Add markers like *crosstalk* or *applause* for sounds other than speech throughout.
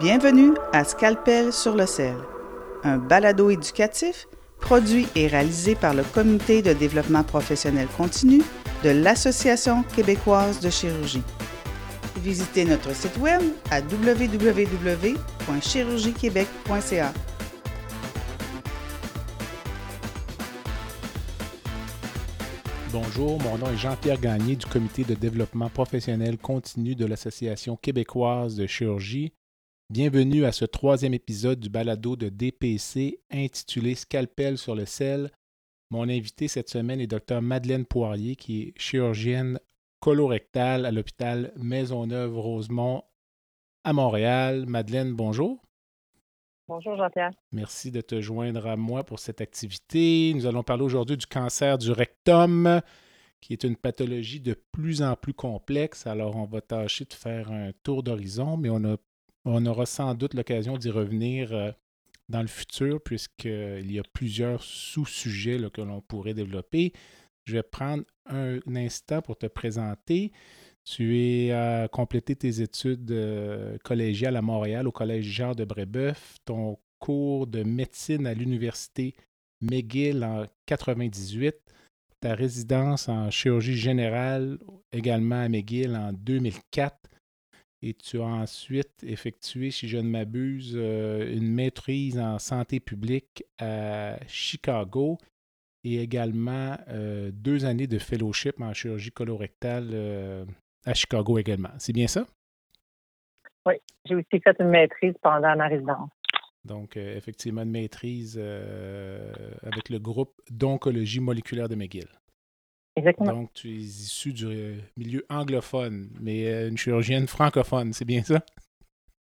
Bienvenue à Scalpel sur le sel, un balado éducatif produit et réalisé par le Comité de développement professionnel continu de l'Association québécoise de chirurgie. Visitez notre site web à www.chirurgiequebec.ca. Bonjour, mon nom est Jean-Pierre Gagné du Comité de développement professionnel continu de l'Association québécoise de chirurgie. Bienvenue à ce troisième épisode du balado de DPC intitulé Scalpel sur le sel. Mon invité cette semaine est Dr Madeleine Poirier, qui est chirurgienne colorectale à l'hôpital Maisonneuve-Rosemont à Montréal. Madeleine, bonjour. Bonjour Jean-Pierre. Merci de te joindre à moi pour cette activité. Nous allons parler aujourd'hui du cancer du rectum, qui est une pathologie de plus en plus complexe. Alors, on va tâcher de faire un tour d'horizon, mais on, on aura sans doute l'occasion d'y revenir euh, dans le futur, puisqu'il y a plusieurs sous-sujets que l'on pourrait développer. Je vais prendre un instant pour te présenter. Tu as complété tes études euh, collégiales à Montréal au Collège Jean de Brébeuf, ton cours de médecine à l'Université McGill en 98, ta résidence en chirurgie générale également à McGill en 2004 et tu as ensuite effectué, si je ne m'abuse, euh, une maîtrise en santé publique à Chicago et également euh, deux années de fellowship en chirurgie colorectale à Chicago également. C'est bien ça? Oui, j'ai aussi fait une maîtrise pendant ma résidence. Donc, euh, effectivement, une maîtrise euh, avec le groupe d'oncologie moléculaire de McGill. Exactement. Donc, tu es issu du euh, milieu anglophone, mais une chirurgienne francophone, c'est bien ça?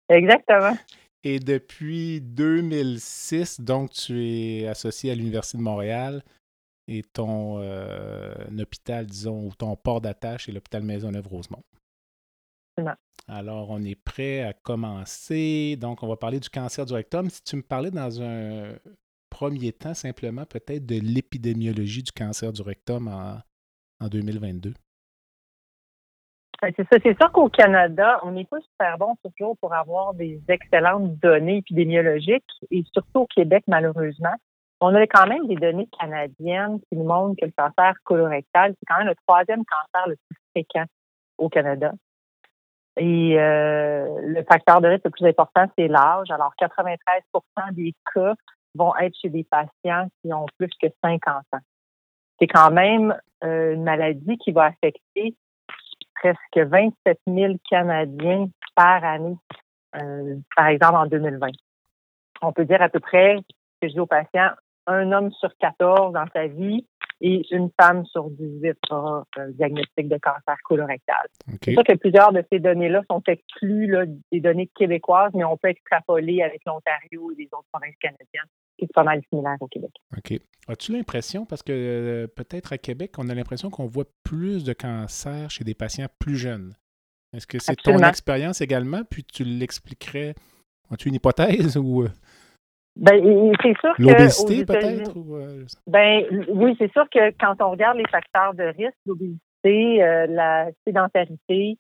Exactement. Et depuis 2006, donc, tu es associé à l'Université de Montréal et ton euh, hôpital, disons, ou ton port d'attache est l'hôpital Maisonneuve-Rosemont. Alors, on est prêt à commencer. Donc, on va parler du cancer du rectum. Si tu me parlais dans un premier temps, simplement, peut-être de l'épidémiologie du cancer du rectum en, en 2022. Ben, c'est ça. C'est sûr qu'au Canada, on n'est pas super bon toujours pour avoir des excellentes données épidémiologiques et surtout au Québec, malheureusement. On a quand même des données canadiennes qui nous montrent que le cancer colorectal, c'est quand même le troisième cancer le plus fréquent au Canada. Et euh, le facteur de risque le plus important, c'est l'âge. Alors, 93% des cas vont être chez des patients qui ont plus que 50 ans. C'est quand même euh, une maladie qui va affecter presque 27 000 Canadiens par année, euh, par exemple en 2020. On peut dire à peu près, que je dis aux patients, un homme sur 14 dans sa vie et une femme sur 18 aura un diagnostic de cancer colorectal. C'est sûr que plusieurs de ces données-là sont exclues des données québécoises, mais on peut extrapoler avec l'Ontario et les autres provinces canadiennes, qui sont pas mal similaires au Québec. OK. As-tu l'impression, parce que euh, peut-être à Québec, on a l'impression qu'on voit plus de cancer chez des patients plus jeunes. Est-ce que c'est ton expérience également, puis tu l'expliquerais? As-tu une hypothèse ou... Euh? Ben, c'est sûr que. L'obésité, peut-être? Euh, ben, oui, c'est sûr que quand on regarde les facteurs de risque, l'obésité, euh, la sédentarité,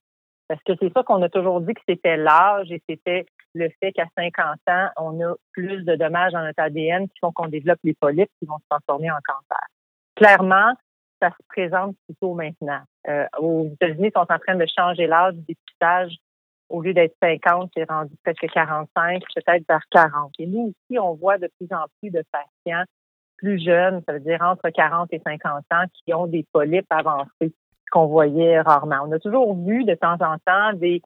parce que c'est ça qu'on a toujours dit que c'était l'âge et c'était le fait qu'à 50 ans, on a plus de dommages dans notre ADN qui font qu'on développe les polypes qui vont se transformer en cancer. Clairement, ça se présente plutôt maintenant. Euh, aux États-Unis, ils sont en train de changer l'âge du dépistage au lieu d'être 50, c'est rendu presque 45, peut-être vers 40. Et nous aussi, on voit de plus en plus de patients plus jeunes, ça veut dire entre 40 et 50 ans, qui ont des polypes avancés qu'on voyait rarement. On a toujours vu de temps en temps des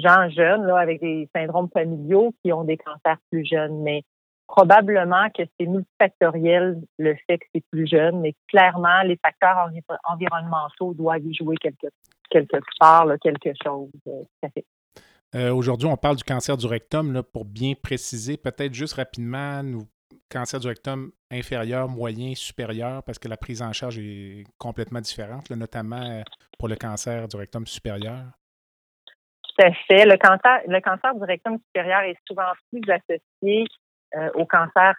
gens jeunes là, avec des syndromes familiaux qui ont des cancers plus jeunes, mais probablement que c'est multifactoriel le fait que c'est plus jeune, mais clairement, les facteurs environnementaux doivent y jouer quelque, quelque part, quelque chose. Euh. Euh, aujourd'hui, on parle du cancer du rectum. Là, pour bien préciser, peut-être juste rapidement, nous, cancer du rectum inférieur, moyen, supérieur, parce que la prise en charge est complètement différente, notamment euh, pour le cancer du rectum supérieur. Tout à fait. Le cancer, le cancer du rectum supérieur est souvent plus associé euh, au cancer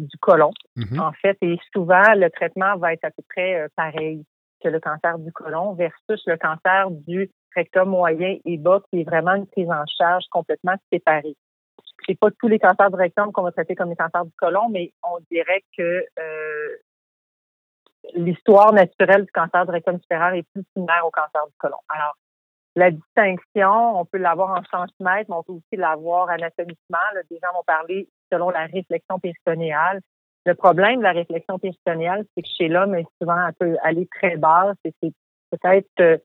du côlon, mm-hmm. en fait, et souvent, le traitement va être à peu près pareil que le cancer du côlon versus le cancer du rectum moyen et bas, qui est vraiment une prise en charge complètement séparée. c'est pas tous les cancers du rectum qu'on va traiter comme les cancers du côlon, mais on dirait que euh, l'histoire naturelle du cancer du rectum supérieur est plus similaire au cancer du côlon. Alors, la distinction, on peut l'avoir en centimètres, mais on peut aussi l'avoir anatomiquement. Là, des gens vont parler selon la réflexion péritonéale. Le problème de la réflexion péritonéale, c'est que chez l'homme, souvent, elle peut aller très basse c'est peut-être euh,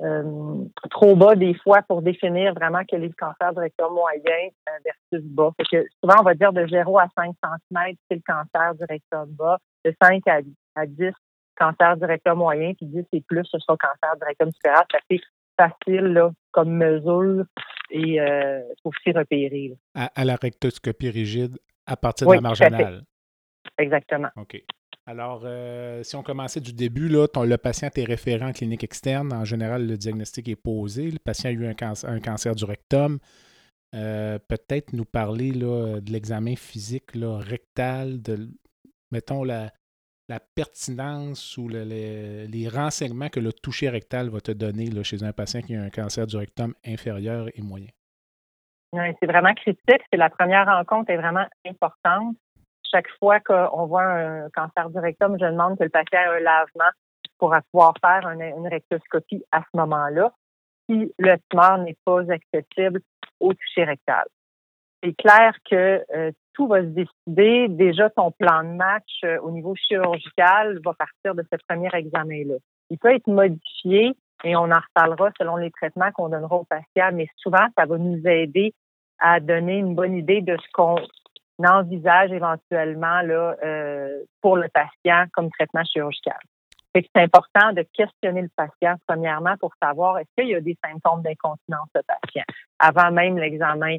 euh, trop bas des fois pour définir vraiment quel est le cancer du rectum moyen euh, versus bas. Que souvent, on va dire de 0 à 5 cm, c'est le cancer du rectum bas. De 5 à, à 10, cancer du rectum moyen, puis 10 et plus, ce sera cancer du rectum supérieur. Ça fait facile là, comme mesure et euh, faut aussi repérer. À, la rectoscopie rigide à partir de la marginale. Exactement. OK. Alors, euh, si on commençait du début, là, le patient est référent en clinique externe. En général, le diagnostic est posé. Le patient a eu un, cancer, du rectum. Euh, peut-être nous parler là, de l'examen physique rectal, de, mettons, la, la pertinence ou les renseignements que le toucher rectal va te donner chez un patient qui a un cancer du rectum inférieur et moyen? c'est vraiment critique. C'est la première rencontre est vraiment importante. Chaque fois qu'on voit un cancer du rectum, je demande que le patient ait un lavement pour pouvoir faire une, rectoscopie à ce moment-là si le tumeur n'est pas accessible au toucher rectal. C'est clair que euh, tout va se décider. Déjà, ton plan de match euh, au niveau chirurgical va partir de ce premier examen-là. Il peut être modifié et on en reparlera selon les traitements qu'on donnera aux patients, mais souvent, ça va nous aider à donner une bonne idée de ce qu'on envisage éventuellement là, euh, pour le patient comme traitement chirurgical. C'est important de questionner le patient premièrement pour savoir est-ce qu'il y a des symptômes d'incontinence de patient avant même l'examen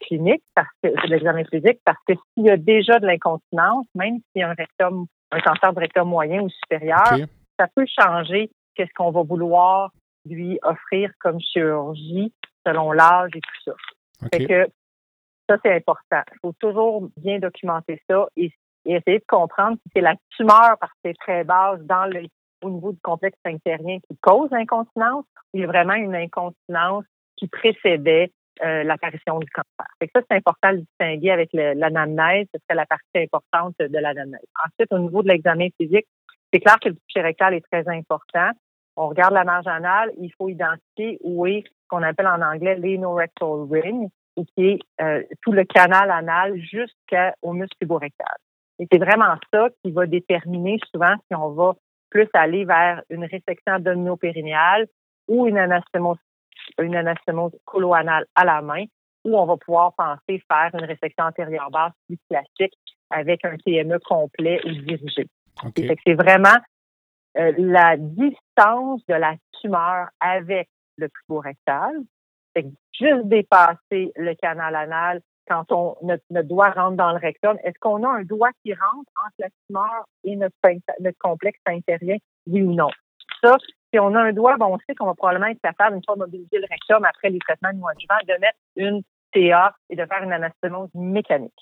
clinique, parce que l'examen physique, parce que s'il y a déjà de l'incontinence, même s'il y a un rectum, un cancer de rectum moyen ou supérieur, ça peut changer qu'est-ce qu'on va vouloir lui offrir comme chirurgie selon l'âge et tout ça. que ça, c'est important. Il faut toujours bien documenter ça et, essayer de comprendre si c'est la tumeur parce que c'est très basse dans le au niveau du complexe sphinctérien qui cause l'incontinence ou il y a vraiment une incontinence qui précédait euh, l'apparition du cancer. Ça, c'est important de distinguer avec l'anamnèse, ce serait la partie importante de l'anamnèse. Ensuite, au niveau de l'examen physique, c'est clair que le toucher rectal est très important. On regarde la marge anale, il faut identifier où est ce qu'on appelle en anglais l'anorectal ring, qui est euh, tout le canal anal jusqu'au muscle puborectal. Et c'est vraiment ça qui va déterminer souvent si on va plus aller vers une résection abdominopérinéale ou une anastomose une anastomose coloanale à la main, où on va pouvoir penser faire une résection antérieure basse plus classique avec un TME complet ou dirigé. C'est vraiment euh, la distance de la tumeur avec le tubo rectal. C'est juste dépasser le canal anal quand on, notre, doigt rentre dans le rectum. Est-ce qu'on a un doigt qui rentre entre la tumeur et notre, notre complexe intérieur? Oui ou non? Ça, si on a un doigt, on sait qu'on va probablement être capable, une fois mobilisé le rectum après les traitements adjuvants, de mettre une TA et de faire une anastomose mécanique.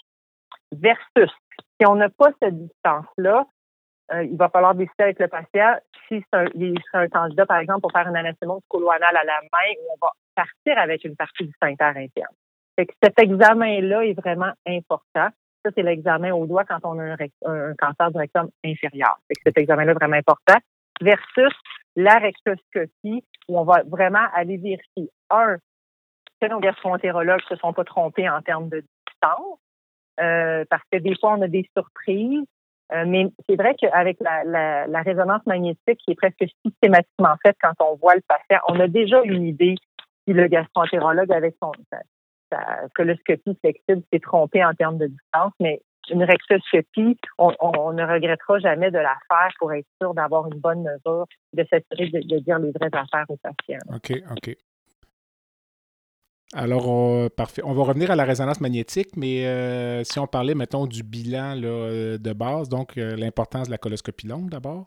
Versus, si on n'a pas cette distance-là, euh, il va falloir décider avec le patient si c'est un, il un candidat, par exemple, pour faire une anastomose coloanale à la main où on va partir avec une partie du sphincter interne. Cet examen-là est vraiment important. Ça, c'est l'examen au doigt quand on a un, cancer du rectum inférieur. Cet examen-là est vraiment important. Versus la rectoscopie, où on va vraiment aller vérifier, un, que nos gastroentérologues se sont pas trompés en termes de distance, euh, parce que des fois, on a des surprises. Euh, mais c'est vrai qu'avec la, la, la, résonance magnétique qui est presque systématiquement faite quand on voit le patient, on a déjà une idée si le gastroentérologue avec son sa coloscopie flexible s'est trompé en termes de distance, une rectoscopie, on, ne regrettera jamais de la faire pour être sûr d'avoir une bonne mesure, de s'assurer de, dire les vraies affaires aux patients. OK, OK. Alors, parfait. On va revenir à la résonance magnétique, mais euh, si on parlait, mettons, du bilan de base, donc euh, l'importance de la coloscopie longue d'abord?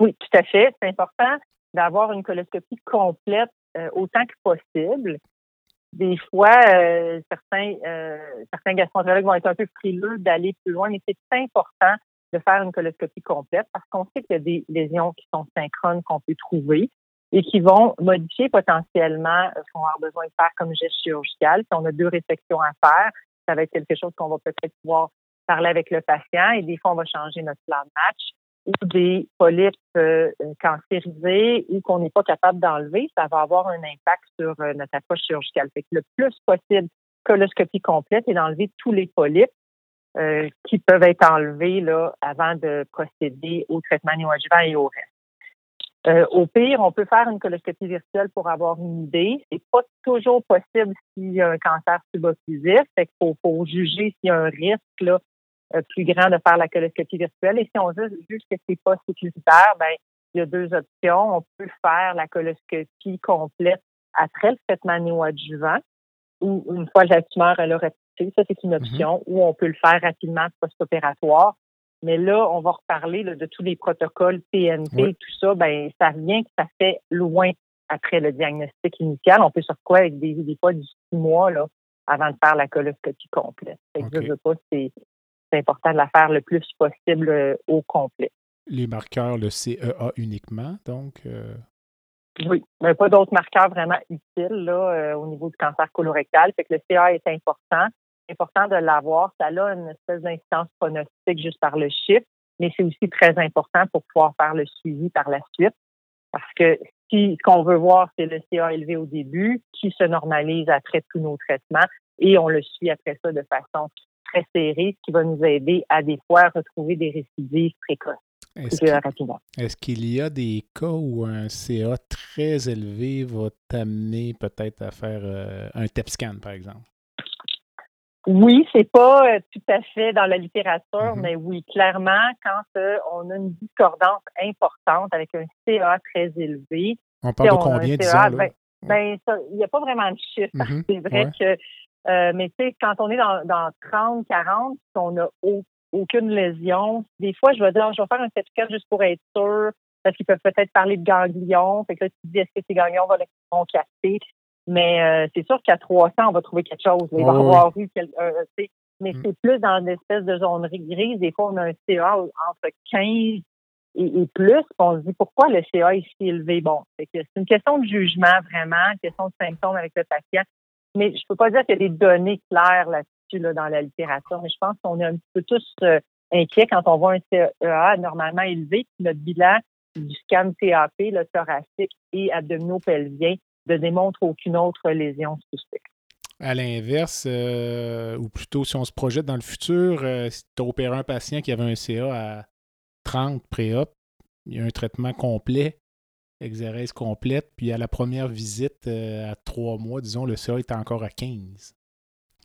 Oui, tout à fait. C'est important d'avoir une coloscopie complète euh, autant que possible des fois, euh, certains, euh, certains gastroentérologues vont être un peu frileux d'aller plus loin, mais c'est important de faire une coloscopie complète parce qu'on sait qu'il y a des lésions qui sont synchrones qu'on peut trouver et qui vont modifier potentiellement ce qu'on va avoir besoin de faire comme geste chirurgical. Si on a deux résections à faire, ça va être quelque chose qu'on va peut-être pouvoir parler avec le patient et des fois, on va changer notre plan de match ou des polypes euh, cancérisés ou qu'on n'est pas capable d'enlever, ça va avoir un impact sur euh, notre approche chirurgicale. Fait que le plus possible, coloscopie complète et d'enlever tous les polypes euh, qui peuvent être enlevés là, avant de procéder au traitement néoadjuvant et au reste. Euh, au pire, on peut faire une coloscopie virtuelle pour avoir une idée. C'est pas toujours possible s'il y a un cancer subocclusif. Fait qu'il faut, juger s'il y a un risque là, euh, plus grand de faire la coloscopie virtuelle. Et si on juge que c'est pas sécuritaire, ben il y a deux options. On peut faire la coloscopie complète après le traitement néoadjuvant ou une fois la tumeur elle a Ça, c'est une option. Ou on peut le faire rapidement post-opératoire. Mais là, on va reparler de tous les protocoles PNP tout ça. Ben, ça vient que ça fait loin après le diagnostic initial. On peut sur quoi avec des, des fois du six mois là, avant de faire la coloscopie complète. c'est important de la faire le plus possible euh, au complet. Les marqueurs, le CEA uniquement, donc? Euh? Oui, mais pas d'autres marqueurs vraiment utiles là, euh, au niveau du cancer colorectal. Fait que le CA est important important de l'avoir. Ça a une espèce d'instance pronostique juste par le chiffre, mais c'est aussi très important pour pouvoir faire le suivi par la suite. Parce que si ce qu'on veut voir, c'est le CA élevé au début, qui se normalise après tous nos traitements, et on le suit après ça de façon très serrée, ce qui va nous aider à des fois retrouver des récidives précoces. Est-ce qu'il y a des cas où un CA très élevé va t'amener peut-être à faire euh, un TEP scan, par exemple? Oui, c'est pas euh, tout à fait dans la littérature, mm-hmm. mais oui, clairement, quand euh, on a une discordance importante avec un CA très élevé. On parle de combien, disons, ben, ben il n'y a pas vraiment de chiffre. Mm-hmm. C'est vrai que, euh, mais tu sais, quand on est dans, dans 30, 40, on n'a aucune lésion, des fois, je vais dire, je vais faire un certificat juste pour être sûr, parce qu'ils peuvent peut-être parler de ganglions. Fait que là, tu dis, est-ce que ces ganglions vont, casser? Mais euh, c'est sûr qu'à 300, on va trouver quelque chose. Il va avoir eu quelque, euh, mais mm. c'est plus dans une espèce de zone grise. Des fois, on a un CA entre 15 et, plus. On se dit pourquoi le CA est si élevé? Bon, c'est une question de jugement vraiment, une question de symptômes avec le patient. Mais je peux pas dire qu'il y a des données claires là-dessus là, dans la littérature, mais je pense qu'on est un petit peu tous euh, inquiets quand on voit un CA normalement élevé. Notre bilan du scan TAP, le thoracique et abdominopelvien ne démontre aucune autre lésion suspecte. À l'inverse, euh, ou plutôt si on se projette dans le futur, euh, si tu as opéré un patient qui avait un CA à 30 pré-op, il y a un traitement complet, exérèse complète, puis à la première visite euh, à trois mois, disons, le CA est encore à 15.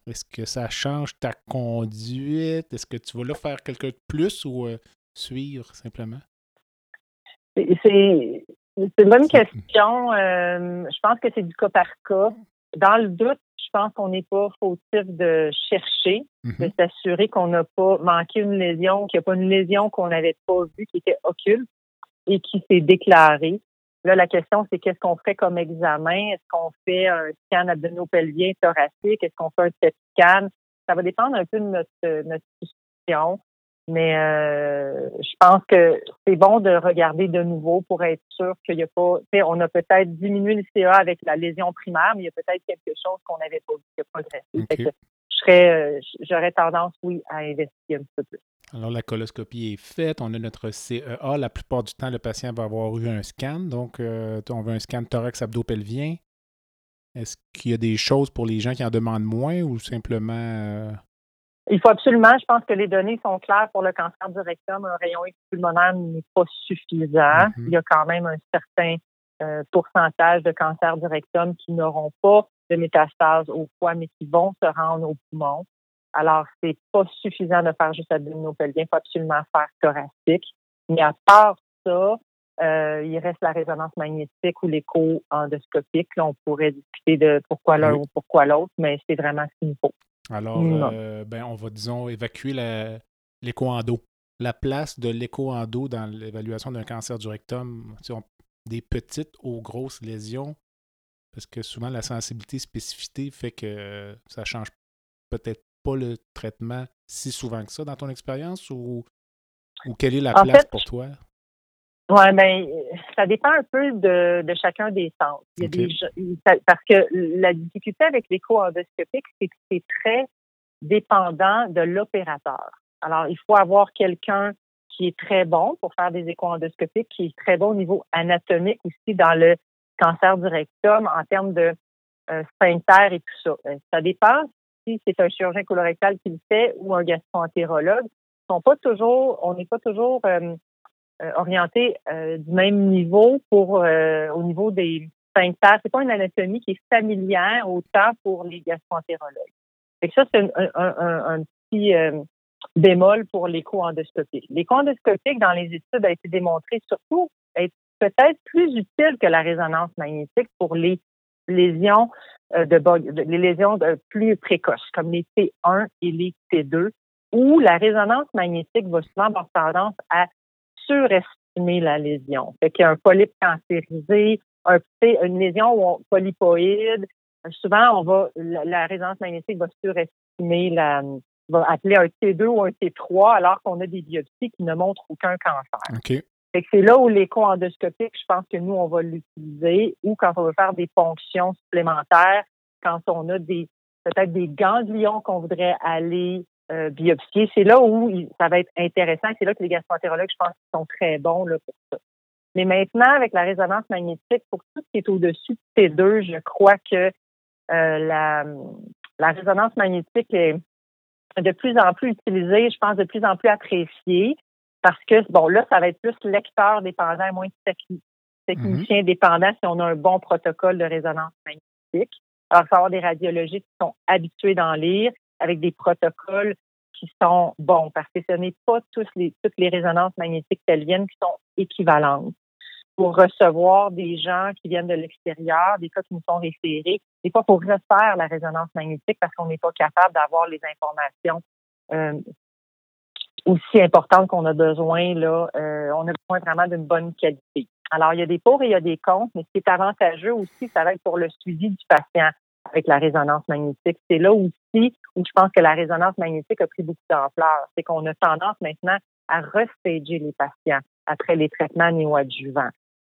Est-ce que ça change ta conduite? Est-ce que tu vas là faire quelque chose de plus ou suivre simplement? C'est une bonne question. Euh, je pense que c'est du cas par cas. Dans le doute, je pense qu'on n'est pas fautif de chercher, mm-hmm. de s'assurer qu'on n'a pas manqué une lésion, qu'il n'y a pas une lésion qu'on n'avait pas vue, qui était occulte et qui s'est déclarée. Là, la question, c'est qu'est-ce qu'on fait comme examen? Est-ce qu'on fait un scan abdominopelvien thoracique? Est-ce qu'on fait un TET scan? Ça va dépendre un peu de notre, notre discussion. Mais euh, je pense que c'est bon de regarder de nouveau pour être sûr qu'il n'y a pas. On a peut-être diminué le CA avec la lésion primaire, mais il y a peut-être quelque chose qu'on n'avait pas vu qui a progressé. je serais, euh, j'aurais tendance, oui, à investiguer un petit peu plus. Alors, la coloscopie est faite, on a notre CEA. La plupart du temps, le patient va avoir eu un scan. Donc, euh, on veut un scan thorax abdo-pelvien. Est-ce qu'il y a des choses pour les gens qui en demandent moins ou simplement il faut absolument, je pense que les données sont claires pour le cancer du rectum. Un rayon X pulmonaire n'est pas suffisant. Mm-hmm. Il y a quand même un certain euh, pourcentage de cancers du rectum qui n'auront pas de métastase au foie, mais qui vont se rendre au poumon. Alors, c'est pas suffisant de faire juste abdominopelvien. Il faut absolument faire thoracique. Mais à part ça, euh, il reste la résonance magnétique ou l'écho endoscopique. Là, on pourrait discuter de pourquoi l'un ou pourquoi l'autre, mais c'est vraiment ce qu'il faut. Alors, euh, ben, on va, disons, évacuer l'écho-endo. La place de l'écho-endo dans l'évaluation d'un cancer du rectum, des petites aux grosses lésions, parce que souvent la sensibilité spécificité fait que ça change peut-être pas le traitement si souvent que ça dans ton expérience ou, ou quelle est la place pour toi? Oui, ben, ça dépend un peu de, de chacun des centres. Il y a des, parce que la difficulté avec l'écho endoscopique, c'est que c'est très dépendant de l'opérateur. Alors, il faut avoir quelqu'un qui est très bon pour faire des échos endoscopiques, qui est très bon au niveau anatomique aussi dans le cancer du rectum en termes de euh, sphincter et tout ça. Euh, ça dépend si c'est un chirurgien colorectal qui le fait ou un gastroentérologue. Sont pas toujours, on n'est pas toujours euh, euh orienté du même niveau pour au niveau des sphincters. C'est pas une anatomie qui est familière autant pour les gastroentérologues. Fait ça, c'est un, un, un, petit bémol pour l'écho-endoscopique. L'écho-endoscopique, dans les études, a été démontré surtout être peut-être plus utile que la résonance magnétique pour les lésions euh, de, les lésions plus précoces, comme les T1 et les T2, où la résonance magnétique va souvent avoir tendance à surestimer la lésion. Fait qu'il y a un polype cancérisé, un, une lésion polypoïde. Souvent, on va, la résonance magnétique va surestimer va appeler un T2 ou un T3 alors qu'on a des biopsies qui ne montrent aucun cancer. C'est là où l'écho-endoscopique, je pense que nous, on va l'utiliser ou quand on veut faire des fonctions supplémentaires, quand on a des peut-être des ganglions qu'on voudrait aller euh, biopsier. C'est là où ça va être intéressant. C'est là que les gastroentérologues, je pense, sont très bons là, pour ça. Mais maintenant, avec la résonance magnétique, pour tout ce qui est au-dessus de T2, je crois que euh, la, résonance magnétique est, de plus en plus utilisé, je pense de plus en plus apprécié, parce que, bon, là, ça va être plus lecteur dépendant, moins technicien mm-hmm. dépendant si on a un bon protocole de résonance magnétique. Alors, il faut avoir des radiologistes qui sont habitués d'en lire avec des protocoles qui sont bons, parce que ce n'est pas tous les, toutes les résonances magnétiques pelviennes qui sont équivalentes pour recevoir des gens qui viennent de l'extérieur, des cas qui nous sont référés, des fois pour refaire la résonance magnétique parce qu'on n'est pas capable d'avoir les informations euh, aussi importantes qu'on a besoin. Là, euh, on a besoin vraiment d'une bonne qualité. Alors, il y a des pour et il y a des contre, mais ce qui est avantageux aussi, ça va être pour le suivi du patient avec la résonance magnétique. C'est là aussi où je pense que la résonance magnétique a pris beaucoup d'ampleur. C'est qu'on a tendance maintenant à restager les patients après les traitements néoadjuvants.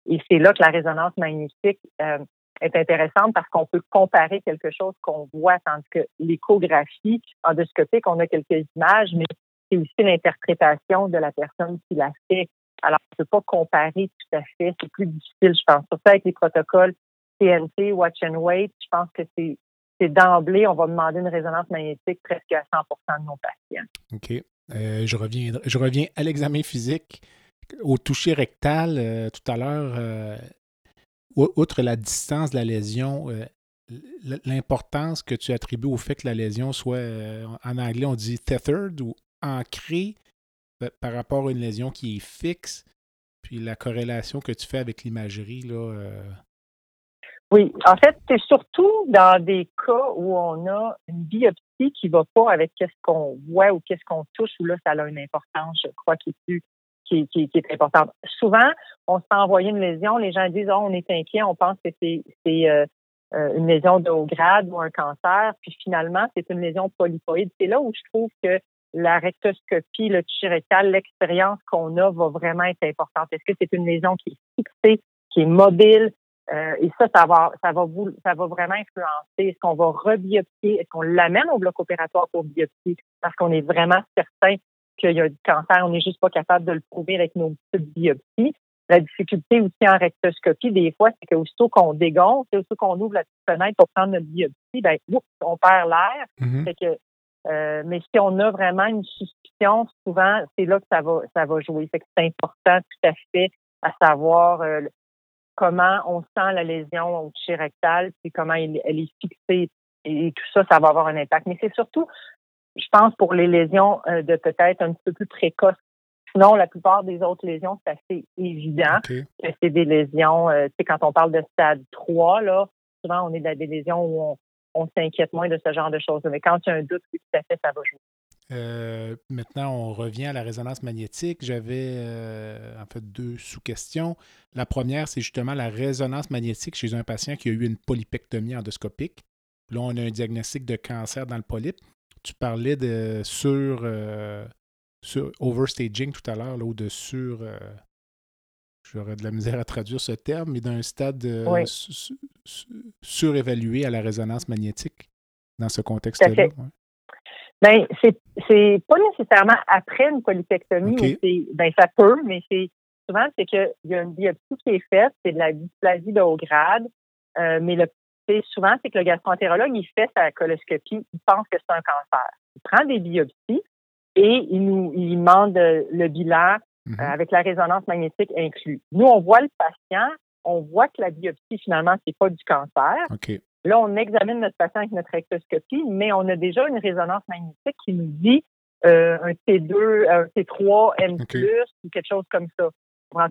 Et c'est là que la résonance magnétique euh, est intéressante parce qu'on peut comparer quelque chose qu'on voit, tandis que l'échographie endoscopique, on a quelques images, mais c'est aussi l'interprétation de la personne qui l'a fait. Alors, on ne peut pas comparer tout à fait. C'est plus difficile, je pense. Surtout avec les protocoles TNT, Watch and Wait, je pense que c'est d'emblée, on va demander une résonance magnétique presque à 100 de nos patients. OK. Euh, je, reviens, je reviens à l'examen physique au toucher rectal euh, tout à l'heure, euh, outre la distance de la lésion, l'importance que tu attribues au fait que la lésion soit, en anglais, on dit tethered ou ancrée par rapport à une lésion qui est fixe, puis la corrélation que tu fais avec l'imagerie, là. Oui, en fait, c'est surtout dans des cas où on a une biopsie qui ne va pas avec ce qu'on voit ou qu'est-ce qu'on touche, où là, ça a une importance, je crois, qui est plus qui, qui, est importante. Souvent, on se fait envoyer une lésion, les gens disent oh, on est inquiet, on pense que c'est euh, euh, une lésion de haut grade ou un cancer, puis finalement, c'est une lésion polypoïde. C'est là où je trouve que la rectoscopie, le chirurgical, l'expérience qu'on a va vraiment être importante. Est-ce que c'est une lésion qui est fixée, qui est mobile? Euh, et ça, ça va, ça va, vous, ça va vraiment influencer. Est-ce qu'on va rebiopsier? Est-ce qu'on l'amène au bloc opératoire pour biopsie? Parce qu'on est vraiment certain qu'il y a du cancer. On n'est juste pas capable de le prouver avec nos petites biopsies. La difficulté aussi en rectoscopie, des fois, c'est qu'aussitôt qu'on dégonfle, aussitôt qu'on ouvre la petite fenêtre pour prendre notre biopsie, ben, on perd l'air. Mm-hmm. que, euh, mais si on a vraiment une suspicion, souvent, c'est là que ça va, ça va jouer. c'est important tout à fait à savoir euh, comment on sent la lésion au toucher rectal, puis comment elle, elle est fixée et tout ça, ça va avoir un impact. Mais c'est surtout je pense pour les lésions euh, de peut-être un petit peu plus précoces. Sinon, la plupart des autres lésions, c'est assez évident que c'est des lésions, tu sais, quand on parle de stade 3, là, souvent on est dans des lésions où on, s'inquiète moins de ce genre de choses. Mais quand il y a un doute, tout à fait, ça va jouer. Euh, maintenant, on revient à la résonance magnétique. J'avais en fait deux sous-questions. La première, c'est justement la résonance magnétique chez un patient qui a eu une polypectomie endoscopique. Là, on a un diagnostic de cancer dans le polype tu parlais de sur, euh, sur overstaging tout à l'heure, ou de sur. J'aurais de la misère à traduire ce terme, mais d'un stade euh, surévalué à la résonance magnétique dans ce contexte-là. Ben, c'est, c'est pas nécessairement après une polypectomie, mais c'est, ben, ça peut, mais c'est, souvent, c'est qu'il y a une biopsie qui est faite, c'est de la dysplasie de haut grade, euh, mais le, souvent, c'est que le gastroentérologue, il fait sa coloscopie, il pense que c'est un cancer. Il prend des biopsies et il nous, il demande le bilan euh, mhm. avec la résonance magnétique inclus. Nous, on voit le patient, on voit que la biopsie, finalement, c'est pas du cancer. Là, on examine notre patient avec notre rectoscopie, mais on a déjà une résonance magnétique qui nous dit euh, un T2, un T3, M+, ou quelque chose comme ça.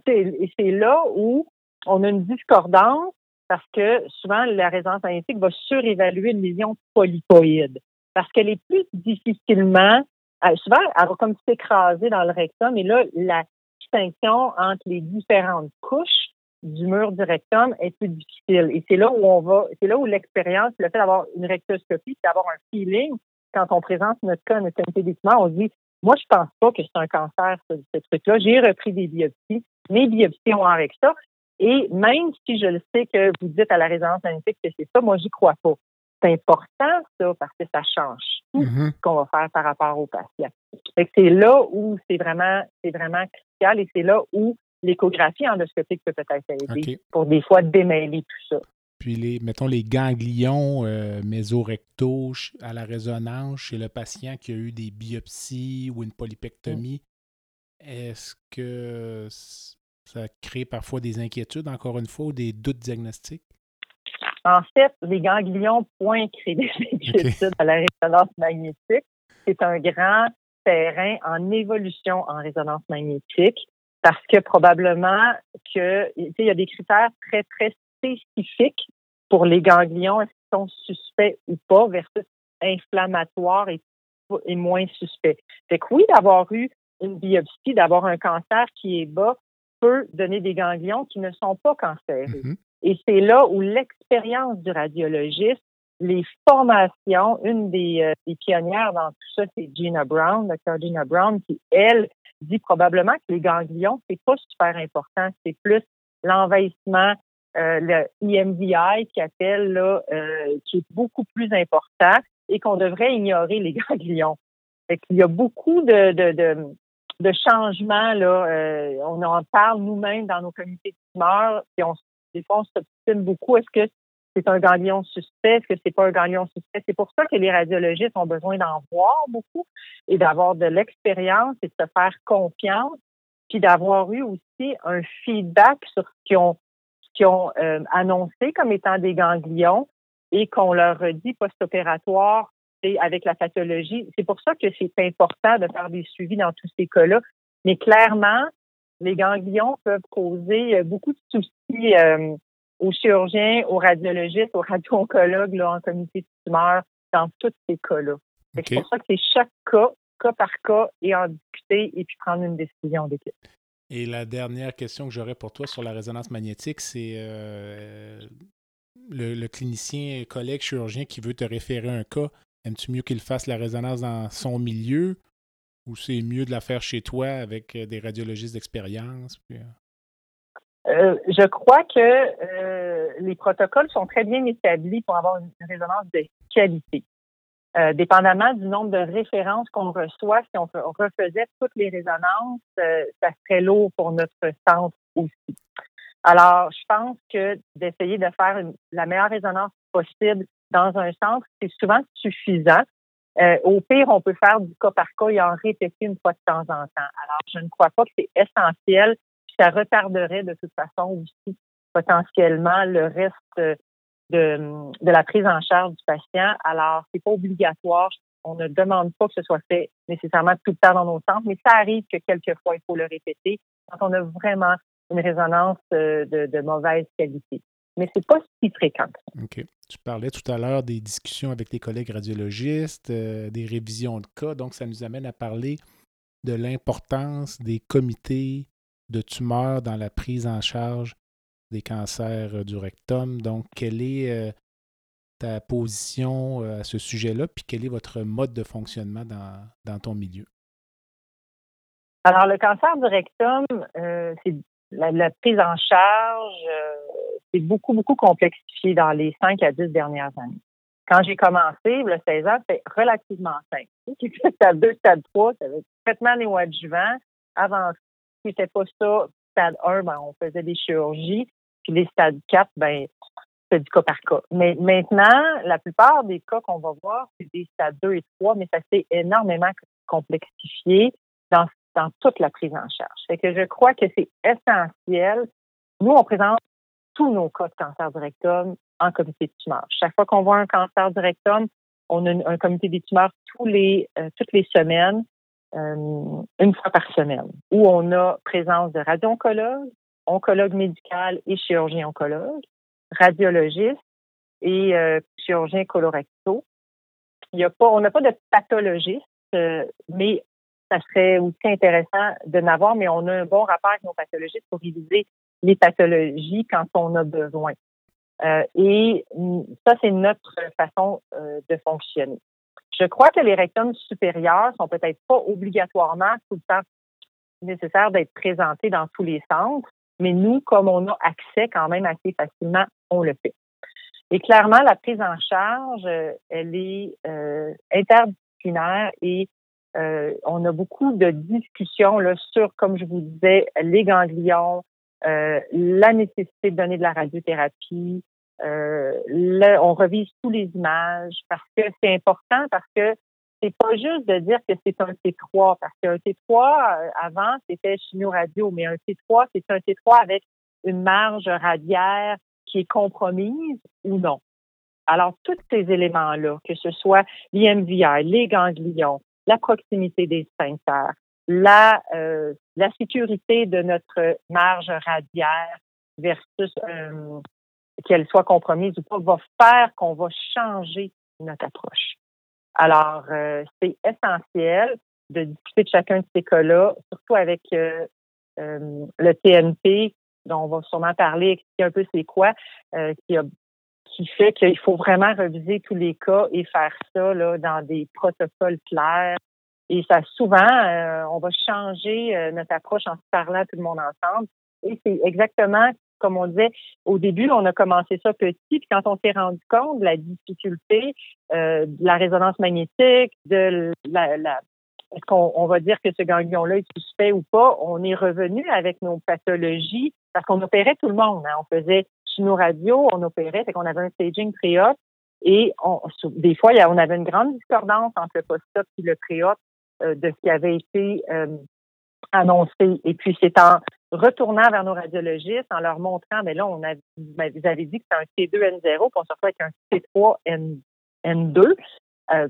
Et c'est là où on a une discordance parce que souvent, la résonance magnétique va surévaluer une lésion polypoïde parce qu'elle est plus difficilement, euh, souvent, elle va comme s'écraser dans le rectum et là, la distinction entre les différentes couches du mur du rectum est plus difficile. Et c'est là où on va, c'est là où l'expérience, le fait d'avoir une rectoscopie, d'avoir un feeling, quand on présente notre cas, notre comité on dit, moi, je pense pas que c'est un cancer, ce, truc-là. J'ai repris des biopsies. Mes biopsies ont avec ça. Et même si je le sais que vous dites à la résonance magnétique que c'est ça, moi, j'y crois pas. C'est important, ça, parce que ça change tout mm-hmm. ce qu'on va faire par rapport au patient. c'est là où c'est vraiment, c'est vraiment crucial et c'est là où l'échographie endoscopique peut peut-être aider pour des fois démêler tout ça. Puis, les, mettons, les ganglions euh, mésorectaux à la résonance chez le patient qui a eu des biopsies ou une polypectomie, est-ce que ça crée parfois des inquiétudes, encore une fois, ou des doutes diagnostiques? En fait, les ganglions pointent créer des *laughs* inquiétudes à la résonance magnétique. C'est un grand terrain en évolution en résonance magnétique parce que probablement que il y a des critères très, très spécifiques pour les ganglions, est-ce qu'ils sont suspects ou pas, versus inflammatoires et, et moins suspects. Fait que oui, d'avoir eu une biopsie, d'avoir un cancer qui est bas, peut donner des ganglions qui ne sont pas cancéreux. Mm-hmm. Et c'est là où l'expérience du radiologiste, les formations, une des, euh, des pionnières dans tout ça, c'est Gina Brown, Dr. Gina Brown, qui, elle, dit probablement que les ganglions, c'est pas super important, c'est plus l'envahissement, euh, le EMDI qui appelle là, euh, qui est beaucoup plus important et qu'on devrait ignorer les *laughs* ganglions. Qu'il y a beaucoup de, de, changements là. Euh, on en parle nous-mêmes dans nos comités de tumeurs, et on, des fois on s'obstine beaucoup. Est-ce que c'est un ganglion suspect, est-ce que c'est pas un ganglion suspect? C'est pour ça que les radiologistes ont besoin d'en voir beaucoup et d'avoir de l'expérience et de se faire confiance, puis d'avoir eu aussi un feedback sur ce qu'ils ont, ce ont euh, annoncé comme étant des ganglions et qu'on leur dit post-opératoire avec la pathologie. C'est pour ça que c'est important de faire des suivis dans tous ces cas-là. Mais clairement, les ganglions peuvent causer euh, beaucoup de soucis euh, aux chirurgiens, aux radiologistes, aux radio-oncologues en comité de tumeur, dans tous ces cas-là. C'est pour ça que c'est chaque cas, cas par cas, et en discuter et puis prendre une décision d'équipe. Et la dernière question que j'aurais pour toi sur la résonance magnétique, c'est euh, le, le, clinicien, collègue chirurgien qui veut te référer un cas. Aimes-tu mieux qu'il fasse la résonance dans son milieu ou c'est mieux de la faire chez toi avec euh, des radiologistes d'expérience? Euh? Euh, je crois que les protocoles sont très bien établis pour avoir une résonance de qualité. dépendamment du nombre de références qu'on reçoit, si on, refaisait toutes les résonances, ça serait lourd pour notre centre aussi. Alors, je pense que d'essayer de faire la meilleure résonance possible dans un centre, c'est souvent suffisant. Euh, au pire, on peut faire du cas par cas et en répéter une fois de temps en temps. Alors, je ne crois pas que c'est essentiel. Ça retarderait de toute façon aussi potentiellement le reste de, de la prise en charge du patient. Alors, c'est pas obligatoire. On ne demande pas que ce soit fait nécessairement tout le temps dans nos centres, mais ça arrive que quelquefois, il faut le répéter quand on a vraiment une résonance euh, de, de mauvaise qualité mais c'est pas si fréquent. OK. Tu parlais tout à l'heure des discussions avec tes collègues radiologistes, euh, des révisions de cas. Donc, ça nous amène à parler de l'importance des comités de tumeurs dans la prise en charge des cancers euh, du rectum. Donc, quelle est euh, ta position à ce sujet-là, puis quel est votre mode de fonctionnement dans, ton milieu? Alors, le cancer du rectum, c'est la, prise en charge, c'est beaucoup, beaucoup complexifié dans les cinq à dix dernières années. Quand j'ai commencé, le 16 ans, c'était relativement simple. *laughs* Stade 2, stade 3, c'était traitement néoadjuvant. Avant, c'était pas ça. Stade 1, ben, on faisait des chirurgies. Puis les stades 4, ben, c'est du cas par cas. Mais maintenant, la plupart des cas qu'on va voir, c'est des stades 2 et 3, mais ça s'est énormément complexifié dans, dans toute la prise en charge. Fait que je crois que c'est essentiel. Nous, on présente tous nos cas de cancer du rectum en comité de tumeur. Chaque fois qu'on voit un cancer du rectum, on a un comité des tumeurs tous les, euh, toutes les semaines, euh, une fois par semaine, où on a présence de radio-oncologue, oncologue médical et chirurgien oncologue, radiologiste et euh, chirurgien on n'a pas de pathologiste, mais ça serait aussi intéressant de n'avoir, mais on a un bon rapport avec nos pathologistes pour réviser les pathologies quand on a besoin. Euh, et ça, c'est notre façon euh, de fonctionner. Je crois que les rectums supérieurs sont peut-être pas obligatoirement tout le temps nécessaires d'être présentés dans tous les centres, mais nous, comme on a accès quand même assez facilement, on le fait. Et clairement, la prise en charge, euh, elle est interdisciplinaire et on a beaucoup de discussions là, sur, comme je vous disais, les ganglions, euh, la nécessité de donner de la radiothérapie. Euh, on revise tous les images parce que c'est important parce que c'est pas juste de dire que c'est un T3 parce qu'un T3 euh, avant c'était chimio-radio, mais un T3 c'est un T3 avec une marge radiaire qui est compromise ou non. Alors tous ces éléments-là, que ce soit l'IMVI, les ganglions, la proximité des sphincters, la, euh, la sécurité de notre marge radiaire versus euh, qu'elle soit compromise ou pas va faire qu'on va changer notre approche. Alors, euh, c'est essentiel de discuter de chacun de ces cas-là, surtout avec le TNP, dont on va sûrement parler, expliquer un peu c'est quoi, qui, a, qui fait qu'il faut vraiment reviser tous les cas et faire ça là, dans des protocoles clairs et ça, souvent, euh, on va changer euh, notre approche en se parlant tout le monde ensemble. Et c'est exactement comme on disait au début, on a commencé ça petit, puis quand on s'est rendu compte de la difficulté euh, de la résonance magnétique, de la, la est-ce qu'on on va dire que ce ganglion-là est suspect ou pas, on est revenu avec nos pathologies parce qu'on opérait tout le monde. Hein. On faisait nos radio, on opérait, c'est qu'on avait un staging pré-op et on, des fois, on avait une grande discordance entre le post-op et le pré-op de ce qui avait été euh, annoncé. Et puis, c'est en retournant vers nos radiologistes, en leur montrant, mais là, on a, vous avez dit que c'est un T2N0, puis on se retrouve avec un T3N2 euh,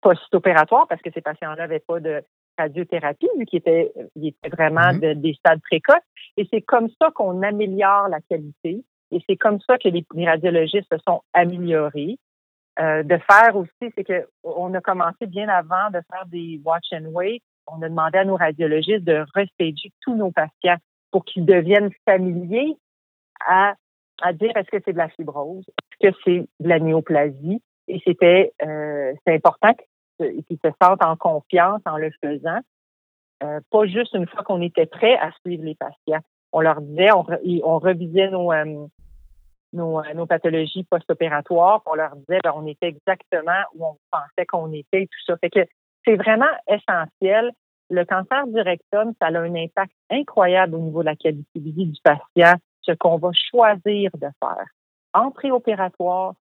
post-opératoire parce que ces patients-là n'avaient pas de radiothérapie, vu qu'ils étaient, ils étaient vraiment mm-hmm. des stades précoces. Et c'est comme ça qu'on améliore la qualité. Et c'est comme ça que les radiologistes se sont améliorés. Euh, de faire aussi, c'est que on a commencé bien avant de faire des watch and wait. On a demandé à nos radiologistes de restager tous nos patients pour qu'ils deviennent familiers à, à dire est-ce que c'est de la fibrose, est-ce que c'est de la néoplasie? Et c'était euh, c'est important qu'ils se sentent en confiance en le faisant. Euh, pas juste une fois qu'on était prêt à suivre les patients. On leur disait, on, on revisait nos, nos, nos pathologies post-opératoires. On leur disait, ben, on était exactement où on pensait qu'on était et tout ça. Fait que c'est vraiment essentiel. Le cancer du rectum, ça a un impact incroyable au niveau de la qualité de vie du patient, ce qu'on va choisir de faire en préopératoire,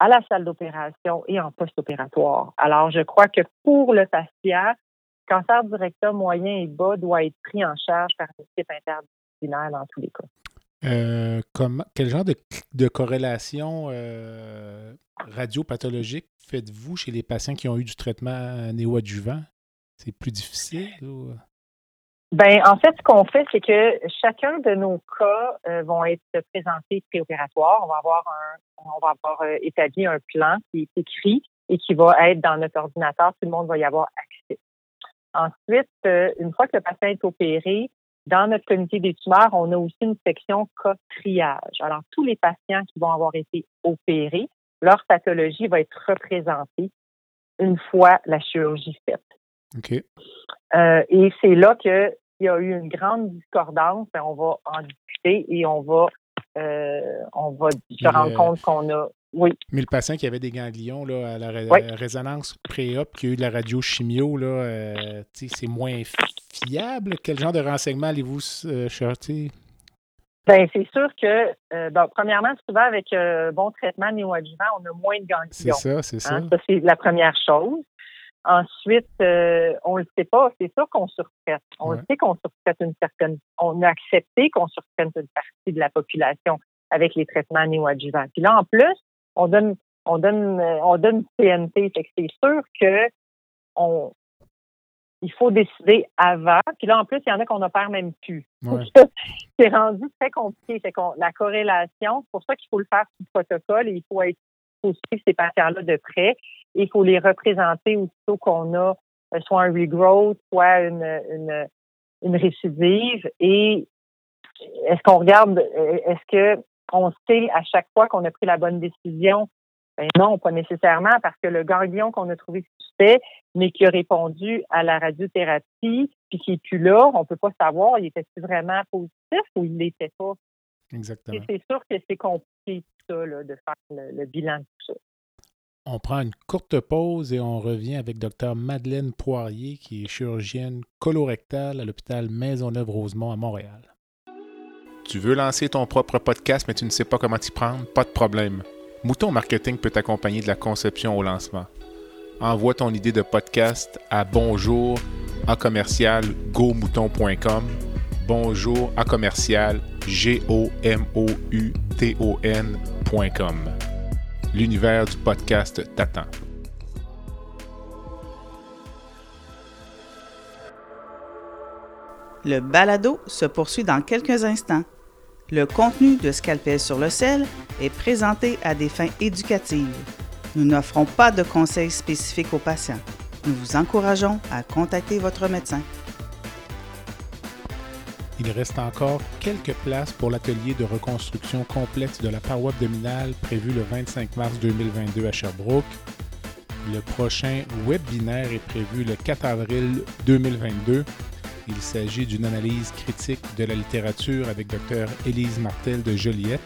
à la salle d'opération et en post-opératoire. Alors, je crois que pour le patient, cancer du rectum moyen et bas doit être pris en charge par une équipe interdisciplinaire dans tous les cas. Euh, quel genre de, corrélation euh, radiopathologique faites-vous chez les patients qui ont eu du traitement néoadjuvant? C'est plus difficile? Ou... Ben, en fait, ce qu'on fait, c'est que chacun de nos cas euh, vont être présentés préopératoire. On va avoir un, on va avoir euh, établi un plan qui est écrit et qui va être dans notre ordinateur. Tout le monde va y avoir accès. Ensuite, une fois que le patient est opéré, dans notre comité des tumeurs, on a aussi une section cas triage. Alors, tous les patients qui vont avoir été opérés, leur pathologie va être représentée une fois la chirurgie faite. OK. Euh, et c'est là qu'il y a eu une grande discordance. On va en discuter et on va, euh, on va se rendre compte qu'on a oui. Mais le patient qui avait des ganglions là, à la résonance pré-op, qui a eu de la radiochimio, euh, c'est moins fiable. Quel genre de renseignements allez-vous euh, chercher? Ben, c'est sûr que, euh, premièrement, souvent avec un bon traitement néoadjuvant, on a moins de ganglions. C'est ça, c'est ça. Hein, ça, c'est la première chose. Ensuite, on ne le sait pas. C'est sûr qu'on surtraite. On sait qu'on surtraite une certaine. On a accepté qu'on surtraite une partie de la population avec les traitements néoadjuvants. Puis là, en plus, on donne, on donne, on donne CNT. c'est sûr que on, il faut décider avant. Puis là, en plus, il y en a qu'on n'opère même plus. *laughs* c'est rendu très compliqué. La corrélation, c'est pour ça qu'il faut le faire sous protocole et il faut être faut suivre ces patients-là de près. Et il faut les représenter aussitôt qu'on a euh, soit un regrowth, soit une, une, une récidive. Et est-ce qu'on regarde, est-ce que on sait à chaque fois qu'on a pris la bonne décision? Ben non, pas nécessairement, parce que le ganglion qu'on a trouvé suspect, mais qui a répondu à la radiothérapie, puis qui est plus là, on peut pas savoir, il était vraiment positif ou il l'était pas. Exactement. c'est sûr que c'est compliqué ça, là, de faire le, bilan de tout ça. On prend une courte pause et on revient avec Dr Madeleine Poirier, qui est chirurgienne colorectale à l'hôpital Maisonneuve-Rosemont à Montréal. Tu veux lancer ton propre podcast, mais tu ne sais pas comment t'y prendre? Pas de problème. Mouton Marketing peut t'accompagner de la conception au lancement. Envoie ton idée de podcast à bonjour à commercial gomouton.com. Bonjour à. L'univers du podcast t'attend. Le balado se poursuit dans quelques instants. Le contenu de Scalpel sur le sel est présenté à des fins éducatives. Nous n'offrons pas de conseils spécifiques aux patients. Nous vous encourageons à contacter votre médecin. Il reste encore quelques places pour l'atelier de reconstruction complexe de la paroi abdominale prévu le 25 mars 2022 à Sherbrooke. Le prochain webinaire est prévu le 4 avril 2022 il s'agit d'une analyse critique de la littérature avec Dr. Élise Martel de Joliette.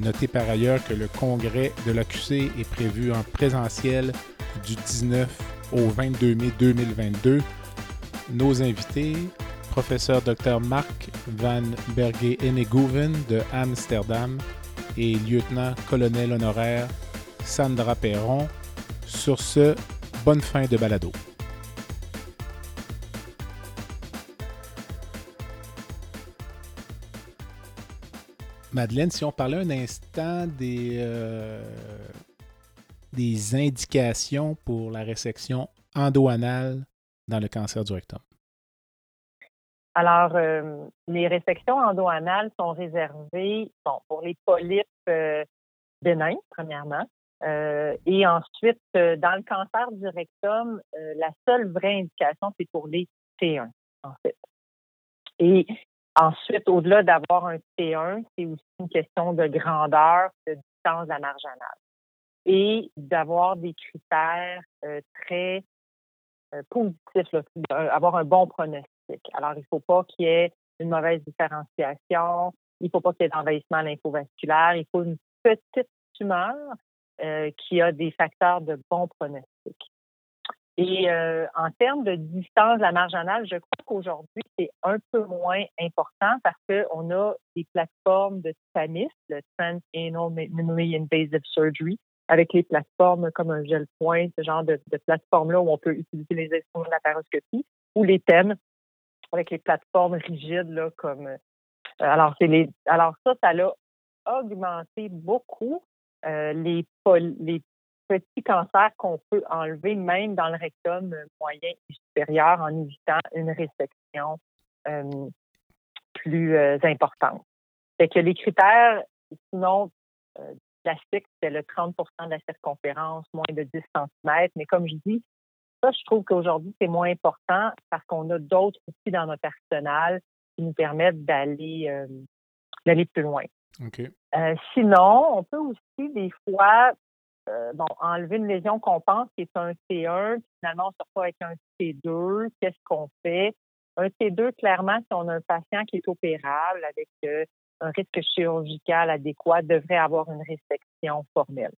Notez par ailleurs que le congrès de l'AQC est prévu en présentiel du 19 au 22 mai 2022. Nos invités, professeur Dr. Marc van Berge de Amsterdam et lieutenant-colonel honoraire Sandra Perron. Sur ce, bonne fin de balado. Madeleine, si on parlait un instant des, euh, des indications pour la résection endoanale dans le cancer du rectum. Alors, euh, les résections endoanales sont réservées pour les polypes euh, bénins, premièrement. et ensuite, dans le cancer du rectum, la seule vraie indication, c'est pour les T1, en fait. Et Ensuite, au-delà d'avoir un T1, c'est aussi une question de grandeur, de distance de marginale et d'avoir des critères euh, très euh, positifs, avoir un bon pronostic. Alors, il ne faut pas qu'il y ait une mauvaise différenciation, il ne faut pas qu'il y ait d'envahissement lymphovasculaire, il faut une petite tumeur euh, qui a des facteurs de bon pronostic. Et euh, en termes de distance de la marginale, je crois qu'aujourd'hui, c'est un peu moins important parce qu'on a des plateformes de TAMIS, le Trans-Anal Minimally Invasive Surgery, avec les plateformes comme un gel point, ce genre de, de plateformes-là où on peut utiliser les instruments de la paroscopie, ou les thèmes avec les plateformes rigides, là, comme euh, alors, c'est les alors ça, ça l'a augmenté beaucoup euh, les, les petits cancers qu'on peut enlever même dans le rectum moyen et supérieur en évitant une résection euh, plus euh, importante. Fait que les critères, sinon, euh, classiques, c'est le 30% de la circonférence, moins de 10 cm. Mais comme je dis, ça, je trouve qu'aujourd'hui, c'est moins important parce qu'on a d'autres outils dans notre arsenal qui nous permettent d'aller euh, d'aller plus loin. sinon, on peut aussi des fois euh, bon, enlever une lésion qu'on pense qui est un T1, finalement, on se retrouve avec un T2. Qu'est-ce qu'on fait? Un T2, clairement, si on a un patient qui est opérable avec euh, un risque chirurgical adéquat, devrait avoir une résection formelle.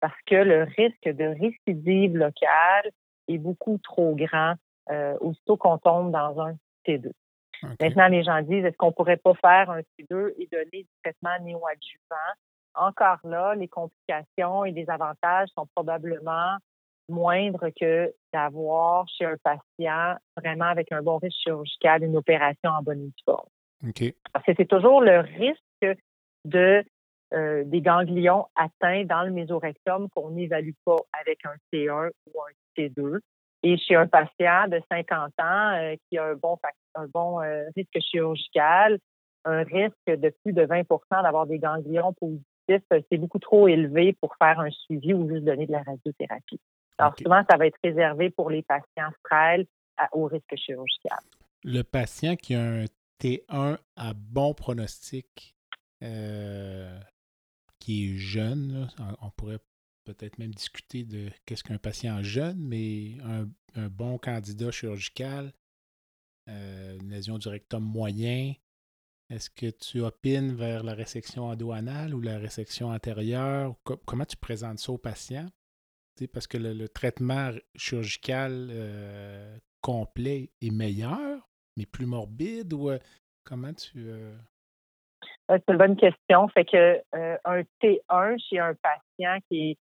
parce que le risque de récidive locale est beaucoup trop grand euh, aussitôt qu'on tombe dans un T2. Maintenant, les gens disent, est-ce qu'on pourrait pas faire un T2 et donner du traitement néoadjuvant? Encore là, les complications et les avantages sont probablement moindres que d'avoir chez un patient vraiment avec un bon risque chirurgical une opération en bonne forme. Parce que c'est toujours le risque de euh, des ganglions atteints dans le mésorectum qu'on n'évalue pas avec un T1 ou un T2. Et chez un patient de 50 ans euh, qui a un bon, un bon euh, risque chirurgical, un risque de plus de 20% d'avoir des ganglions positifs, c'est beaucoup trop élevé pour faire un suivi ou juste donner de la radiothérapie. Alors souvent, ça va être réservé pour les patients frêles à haut risque chirurgical. Le patient qui a un T1 à bon pronostic, qui est jeune, on pourrait peut-être même discuter de qu'est-ce qu'un patient jeune, mais un, bon candidat chirurgical, euh, une lésion du rectum moyen, est-ce que tu opines vers la résection endoanale ou la résection antérieure? comment tu présentes ça au patient? parce que le, traitement chirurgical euh, complet est meilleur, mais plus morbide ou euh, comment tu. C'est une bonne question. Fait que un T1 chez un patient qui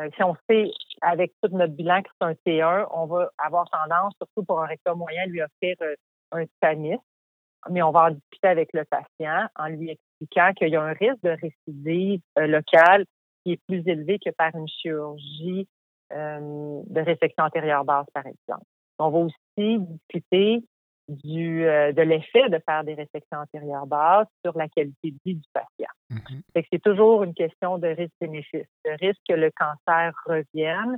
euh, si on sait avec tout notre bilan que c'est un T1, on va avoir tendance, surtout pour un rectum moyen, à lui offrir euh, un TANIS. Mais on va en discuter avec le patient en lui expliquant qu'il y a un risque de récidive euh, locale qui est plus élevé que par une chirurgie de résection antérieure basse, par exemple. On va aussi discuter du, euh, de l'effet de faire des résections antérieures basses sur la qualité de vie du patient. Mm-hmm. C'est toujours une question de risque-bénéfice. Le risque que le cancer revienne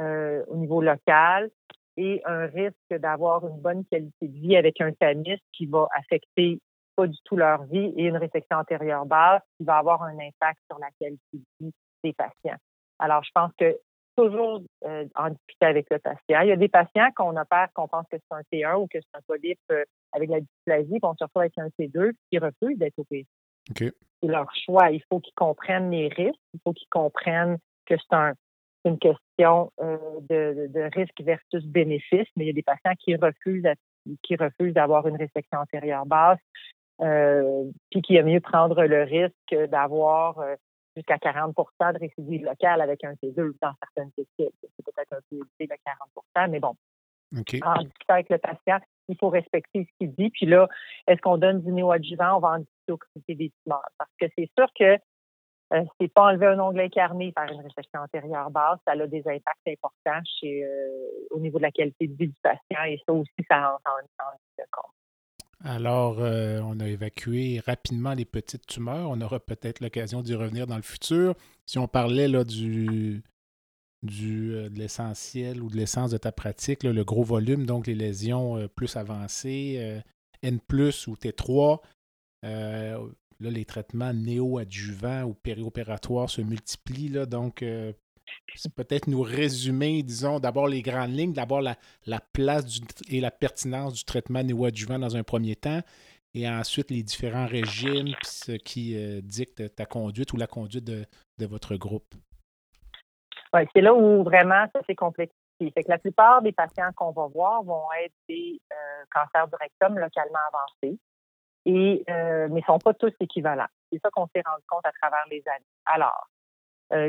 euh, au niveau local et un risque d'avoir une bonne qualité de vie avec un tamis qui va affecter pas du tout leur vie et une résection antérieure basse qui va avoir un impact sur la qualité de vie des patients. Alors, je pense que toujours euh, en discuter avec le patient. Il y a des patients qu'on opère, qu'on pense que c'est un T1 ou que c'est un polype euh, avec la dysplasie, qu'on se retrouve avec un T2, qui refusent d'être opérés. C'est leur choix. Il faut qu'ils comprennent les risques. Il faut qu'ils comprennent que c'est un, une question euh, de, de, risque versus bénéfice, mais il y a des patients qui refusent qui refusent d'avoir une résection antérieure basse, puis qui a mieux prendre le risque d'avoir jusqu'à 40 de récidive locale avec un T2 dans certaines équipes. C'est peut-être un peu élevé de 40 mais bon. En discutant avec le patient, il faut respecter ce qu'il dit. Puis là, est-ce qu'on donne du néoadjuvant? On va en discuter au comité des tumeurs. Parce que c'est sûr que euh, c'est pas enlever un ongle incarné par une résection antérieure basse, ça a des impacts importants euh, au niveau de la qualité de vie du patient et ça aussi, ça en, compte. Alors, euh, on a évacué rapidement les petites tumeurs. On aura peut-être l'occasion d'y revenir dans le futur. Si on parlait là, du, du, de l'essentiel ou de l'essence de ta pratique, le gros volume, donc les lésions plus avancées, N ou T3, là, les traitements néo-adjuvants ou périopératoires se multiplient. Là, donc, peut-être nous résumer, disons, d'abord les grandes lignes, d'abord la, place et la pertinence du traitement néoadjuvant dans un premier temps, et ensuite les différents régimes, ce qui euh, dicte ta conduite ou la conduite de, votre groupe. Oui, c'est là où vraiment ça s'est complexifié. Fait que la plupart des patients qu'on va voir vont être des euh, cancers du rectum localement avancés, et, euh, mais ne sont pas tous équivalents. C'est ça qu'on s'est rendu compte à travers les années. Alors,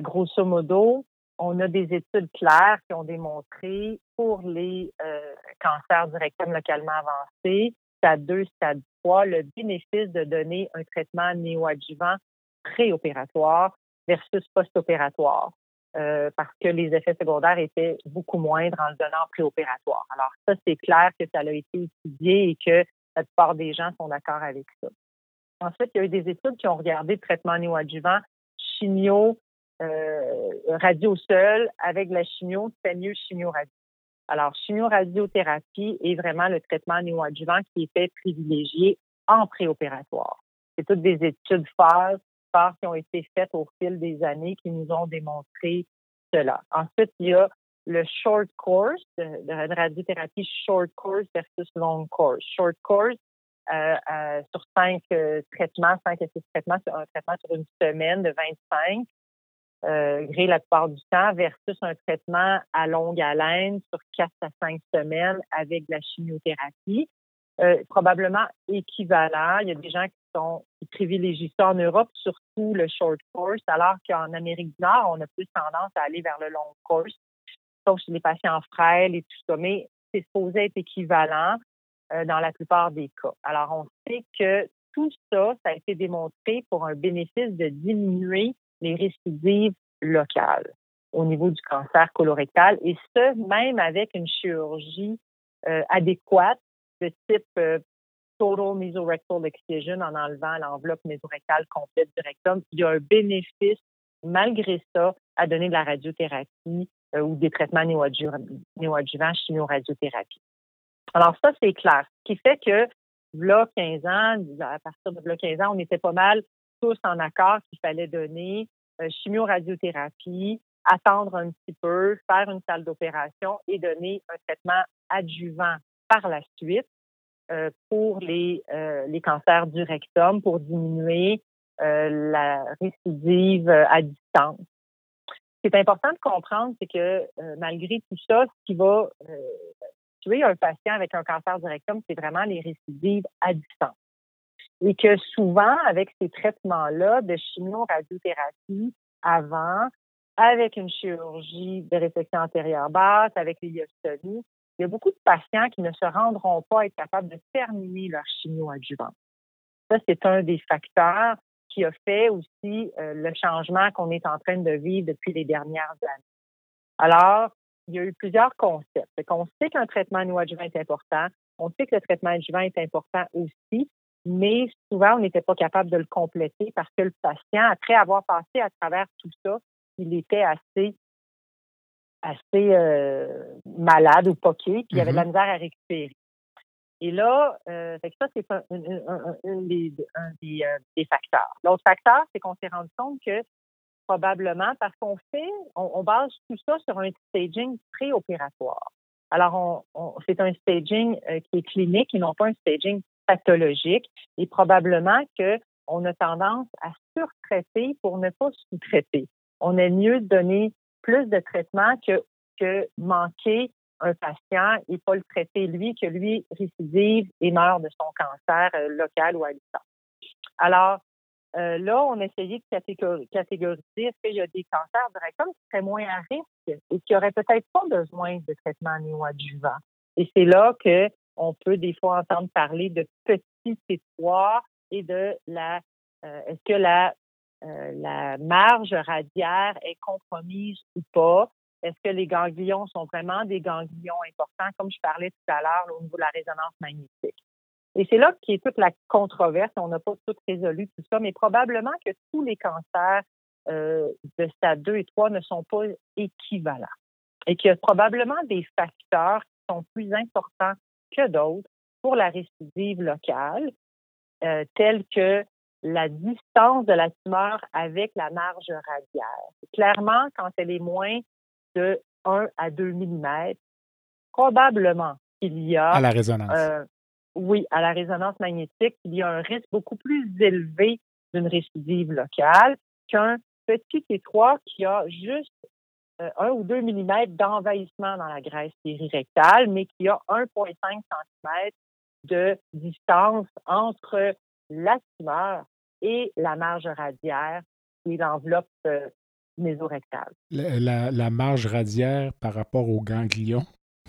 grosso modo, on a des études claires qui ont démontré pour les euh, cancers du rectum localement avancés, stade 2, stade 3, le bénéfice de donner un traitement néoadjuvant préopératoire versus post-opératoire. Euh, parce que les effets secondaires étaient beaucoup moindres en le donnant préopératoire. Alors ça, c'est clair que ça a été étudié et que la plupart des gens sont d'accord avec ça. Ensuite, il y a eu des études qui ont regardé le traitement néoadjuvant chimio euh, radio seul avec la chimio, c'est mieux chimio-radio. Alors, chimio-radiothérapie est vraiment le traitement néoadjuvant qui est fait privilégié en préopératoire. C'est toutes des études phases, phases qui ont été faites au fil des années qui nous ont démontré cela. Ensuite, il y a le short course, de, de radiothérapie short course versus long course. Short course, euh, euh, sur cinq traitements, cinq à six traitements, un traitement sur une semaine de 25 euh, gré la plupart du temps versus un traitement à longue haleine sur quatre à cinq semaines avec de la chimiothérapie. Euh, probablement équivalent. Il y a des gens qui sont qui privilégient ça en Europe, surtout le short course, alors qu'en Amérique du Nord, on a plus tendance à aller vers le long course, sauf chez les patients frêles et tout ça. Mais c'est supposé être équivalent euh, dans la plupart des cas. Alors, on sait que tout ça, ça a été démontré pour un bénéfice de diminuer les récidives locales au niveau du cancer colorectal, et ce, même avec une chirurgie euh, adéquate de type euh, total mesorectal excision en enlevant l'enveloppe mésorectale complète du rectum. Il y a un bénéfice, malgré ça, à donner de la radiothérapie ou des traitements néoadjuvants, chimio-radiothérapie. Alors ça, c'est clair. Ce qui fait que, là, 15 ans, à partir de là, 15 ans, on était pas mal tous en accord qu'il fallait donner euh, chimio-radiothérapie, attendre un petit peu, faire une salle d'opération et donner un traitement adjuvant par la suite euh, pour les, euh, les cancers du rectum pour diminuer la récidive à distance. Ce qui est important de comprendre, c'est que malgré tout ça, ce qui va tuer un patient avec un cancer du rectum, c'est vraiment les récidives à distance et que souvent, avec ces traitements-là de chimio-radiothérapie avant, avec une chirurgie de résection antérieure basse, avec les il y a beaucoup de patients qui ne se rendront pas être capables de terminer leur chimio-adjuvant. Ça, c'est un des facteurs qui a fait aussi euh, le changement qu'on est en train de vivre depuis les dernières années. Alors, il y a eu plusieurs concepts. On sait qu'un traitement néoadjuvant est important. On sait que le traitement adjuvant est important aussi, mais souvent, on n'était pas capable de le compléter parce que le patient, après avoir passé à travers tout ça, il était assez assez euh, malade ou poqué, puis il avait de la mm-hmm. misère à récupérer. Et là, euh, ça, c'est un, des, euh, des, facteurs. L'autre facteur, c'est qu'on s'est rendu compte que probablement parce qu'on fait, on, base tout ça sur un staging préopératoire. Alors, on, c'est un staging qui est clinique et non pas un staging pathologique et probablement qu'on a tendance à surtraiter pour ne pas sous-traiter. On est mieux donner plus de traitement que, que manquer un patient et pas le traiter lui, que lui récidive et meurt de son cancer euh, local ou distance. Alors, euh, là, on essayait de catégoriser est-ce qu'il y a des cancers rectum qui seraient moins à risque et qui n'auraient peut-être pas besoin de traitement néoadjuvant? Et c'est là que on peut des fois entendre parler de petits étroits et de la euh, est-ce que la la marge radiaire est compromise ou pas? Est-ce que les ganglions sont vraiment des ganglions importants, comme je parlais tout à l'heure au niveau de la résonance magnétique? Et c'est là qui est toute la controverse. On n'a pas tout résolu tout ça, mais probablement que tous les cancers euh, de stade 2 et 3 ne sont pas équivalents et qu'il y a probablement des facteurs qui sont plus importants que d'autres pour la récidive locale, euh, telle que la distance de la tumeur avec la marge radiaire. Clairement, quand elle est moins de 1 à 2 mm, probablement il y a... À la résonance. Euh, oui, à la résonance magnétique, il y a un risque beaucoup plus élevé d'une récidive locale qu'un petit étroit qui a juste euh, un ou deux millimètres d'envahissement dans la graisse périrectale, mais qui a 1,5 cm de distance entre la tumeur et la marge radiaire qui est l'enveloppe euh, mésorectale. La, la, marge radiaire par rapport au ganglion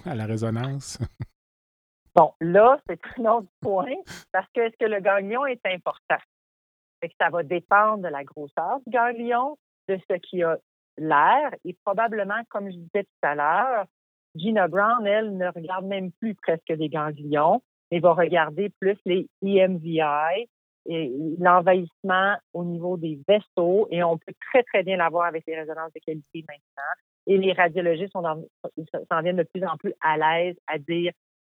à la résonance? *laughs* bon, là, c'est un autre point parce que est-ce que le ganglion est important? ça va dépendre de la grosseur du ganglion, de ce qui a l'air et probablement, comme je disais tout à l'heure, Gina Brown, elle, ne regarde même plus presque les ganglions, mais va regarder plus les EMVI l'envahissement au niveau des vaisseaux et on peut très, très bien l'avoir avec les résonances de qualité maintenant. Et les radiologistes s'en viennent de plus en plus à l'aise à dire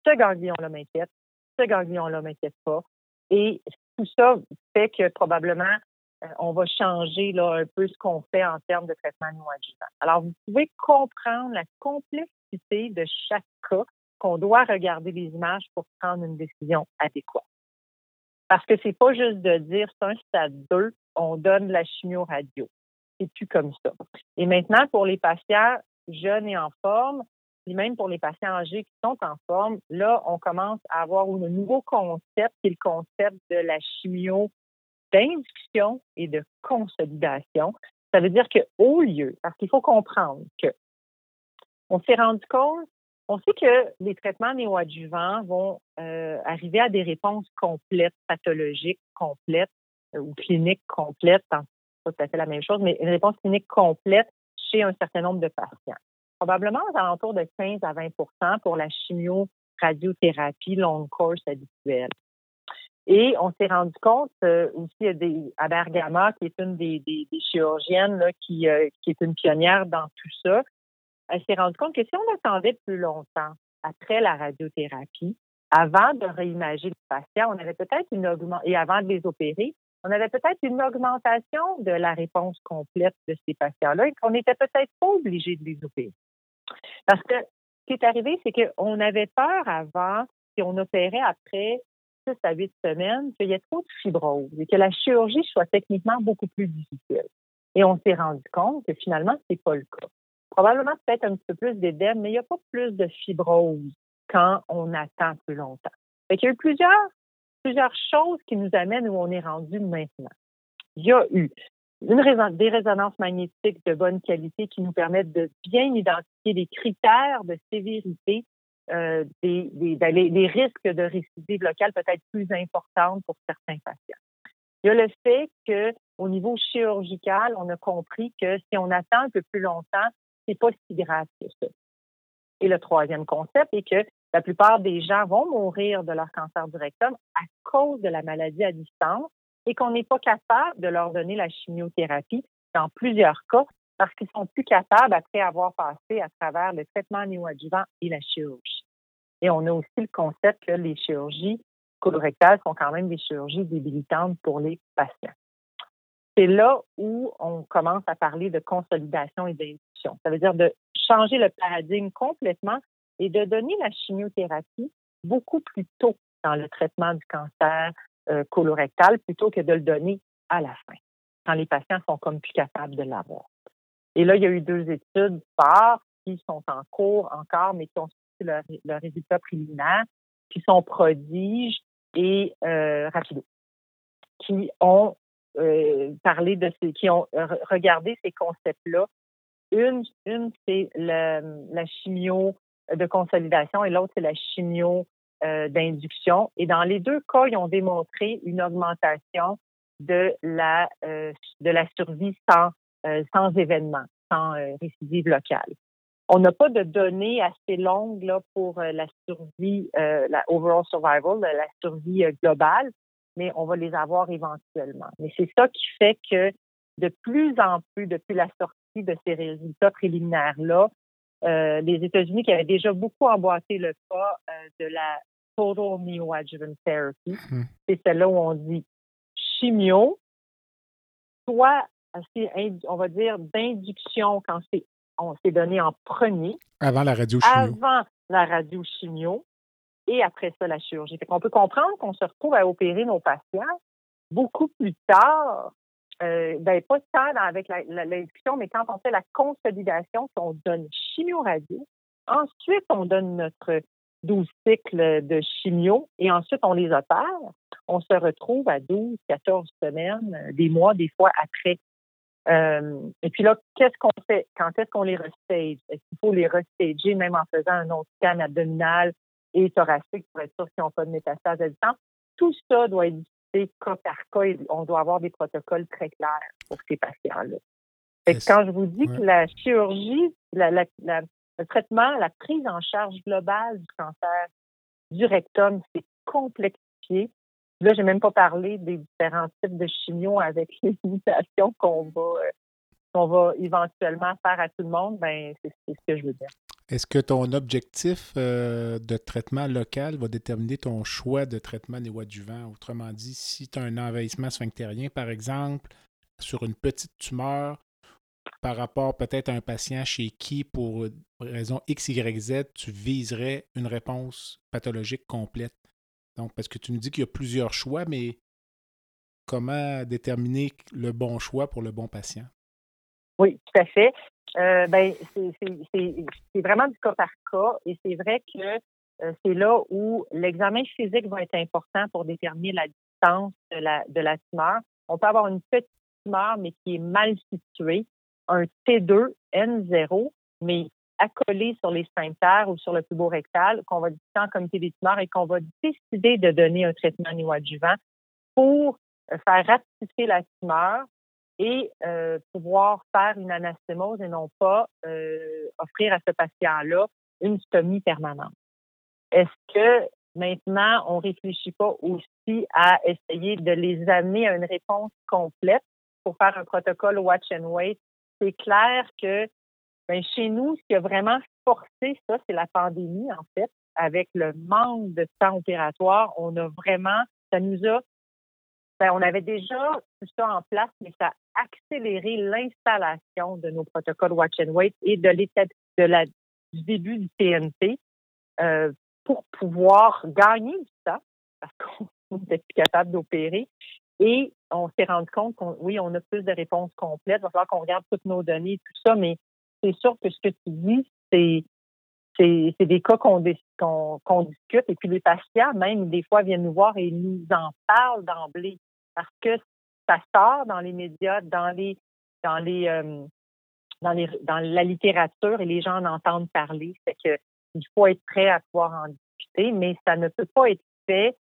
ce ganglion-là m'inquiète, ce ganglion-là m'inquiète pas. Et tout ça fait que probablement euh, on va changer là, un peu ce qu'on fait en termes de traitement néoadjuvant. Alors, vous pouvez comprendre la complexité de chaque cas qu'on doit regarder les images pour prendre une décision adéquate. Parce que c'est pas juste de dire c'est un stade 2, on donne la chimio-radio. c'est plus comme ça. Et maintenant, pour les patients jeunes et en forme, puis même pour les patients âgés qui sont en forme, là, on commence à avoir un nouveau concept, qui est le concept de la chimio d'induction et de consolidation. Ça veut dire qu'au lieu, parce qu'il faut comprendre que on s'est rendu compte, on sait que les traitements néoadjuvants vont euh, arriver à des réponses complètes, pathologiques complètes euh, ou cliniques complètes, c'est pas tout à fait la même chose, mais une réponse clinique complète chez un certain nombre de patients probablement aux alentours de 15 à 20% pour la chimio-radiothérapie long course habituelle. Et on s'est rendu compte euh, aussi à Bergama, qui est une des, chirurgiennes qui est une pionnière dans tout ça, elle s'est rendue compte que si on attendait plus longtemps après la radiothérapie, avant de réimager le patient, on avait peut-être une augmentation, et avant de les opérer, on avait peut-être une augmentation de la réponse complète de ces patients-là et qu'on n'était peut-être pas obligé de les opérer. Parce que ce qui est arrivé, c'est qu'on avait peur avant, si on opérait après 6 à 8 semaines, qu'il y ait trop de fibrose et que la chirurgie soit techniquement beaucoup plus difficile. Et on s'est rendu compte que finalement, c'est pas le cas. Probablement peut-être un petit peu plus d'édème, mais il n'y a pas plus de fibrose quand on attend plus longtemps. Qu'il y a eu plusieurs, plusieurs choses qui nous amènent où on est rendu maintenant. Il y a eu des résonances magnétiques de bonne qualité qui nous permettent de bien identifier les critères de sévérité euh, des, des, ben, les, risques de récidive locale peut-être plus importantes pour certains patients. Il y a le fait que au niveau chirurgical, on a compris que si on attend un peu plus longtemps, c'est pas si grave que ça. Et le troisième concept est que la plupart des gens vont mourir de leur cancer du rectum à cause de la maladie à distance et qu'on n'est pas capable de leur donner la chimiothérapie dans plusieurs cas parce qu'ils sont plus capables après avoir passé à travers le traitement néoadjuvant et la chirurgie. Et on a aussi le concept que les chirurgies colorectales sont quand même des chirurgies débilitantes pour les patients. C'est là où on commence à parler de consolidation et d'induction. Ça veut dire de changer le paradigme complètement et de donner la chimiothérapie beaucoup plus tôt dans le traitement du cancer euh, colorectal plutôt que de le donner à la fin, quand les patients sont comme plus capables de l'avoir. Et là, il y a eu deux études phares qui sont en cours encore, mais qui ont sorti le, résultat préliminaire, qui sont prodiges et euh, rapido, qui ont euh, parlé de qui ont regardé ces concepts-là. Une, c'est la chimio de consolidation et l'autre, c'est la chimio euh, d'induction. Et dans les deux cas, ils ont démontré une augmentation de la, euh, de la survie sans, euh, sans événement, sans récidive locale. On n'a pas de données assez longues là, pour la survie, la overall survival, la survie globale, mais on va les avoir éventuellement. Mais c'est ça qui fait que de plus en plus, depuis la sortie de ces résultats préliminaires-là, les États-Unis qui avaient déjà beaucoup emboîté le pas de la total neoadjuvant therapy. Hmm. C'est celle-là où on dit chimio, soit on va dire d'induction quand c'est on s'est donné en premier. Avant la radiochimio. Avant la radiochimio et après ça, la chirurgie. On peut comprendre qu'on se retrouve à opérer nos patients beaucoup plus tard, euh, ben, pas tard avec l'induction, mais quand on fait la consolidation, on donne chimio-radio. Ensuite, on donne notre 12 cycles de chimio et ensuite on les opère, on se retrouve à 12, 14 semaines, euh, des mois, des fois après. Euh, et puis là, qu'est-ce qu'on fait? Quand est-ce qu'on les restage? Est-ce qu'il faut les restager même en faisant un autre scan abdominal et thoracique pour être sûr qu'ils n'ont pas de métastase à distance? Tout ça doit être discuté cas par cas et on doit avoir des protocoles très clairs pour ces patients-là. Quand je vous dis que la chirurgie, la, la, le traitement, la prise en charge globale du cancer du rectum, c'est complexifié. Là, j'ai même pas parlé des différents types de chimio avec *laughs* les limitations qu'on va, euh, qu'on va éventuellement faire à tout le monde. Ben, c'est ce que je veux dire. Est-ce que ton objectif euh, de traitement local va déterminer ton choix de traitement néoadjuvant? Autrement dit, si tu as un envahissement sphinctérien, par exemple, sur une petite tumeur, par rapport peut-être à un patient chez qui, pour raison X, Y, Z, tu viserais une réponse pathologique complète? Donc, parce que tu nous dis qu'il y a plusieurs choix, mais comment déterminer le bon choix pour le bon patient? Oui, tout à fait. Euh, ben, c'est vraiment du cas par cas et c'est vrai que euh, c'est là où l'examen physique va être important pour déterminer la distance de la, de la tumeur. On peut avoir une petite tumeur, mais qui est mal située, un T2, N0, mais accolé sur les sphincters ou sur le tubo rectal, qu'on va discuter en comité des tumeurs et qu'on va décider de donner un traitement néoadjuvant pour faire rapetisser la tumeur et euh, pouvoir faire une anastémose et non pas euh, offrir à ce patient-là une stomie permanente. Est-ce que maintenant, on réfléchit pas aussi à essayer de les amener à une réponse complète pour faire un protocole watch and wait? C'est clair que ben, chez nous, ce qui a vraiment forcé ça, c'est la pandémie, en fait. Avec le manque de temps opératoire, on a vraiment, ça nous a on avait déjà tout ça en place, mais ça a accéléré l'installation de nos protocoles Watch and Wait et de l'état de la, du début du TNT euh, pour pouvoir gagner du temps, parce qu'on *laughs* n'était plus capable d'opérer. Et on s'est rendu compte qu'on, oui, on a plus de réponses complètes. Il va falloir qu'on regarde toutes nos données, tout ça, mais c'est sûr que ce que tu dis, c'est c'est des cas qu'on discute et puis les patients même des fois viennent nous voir et nous en parlent d'emblée parce que ça sort dans les médias, dans les dans les euh, dans les dans la littérature et les gens en entendent parler. C'est que il faut être prêt à pouvoir en discuter, mais ça ne peut pas être fait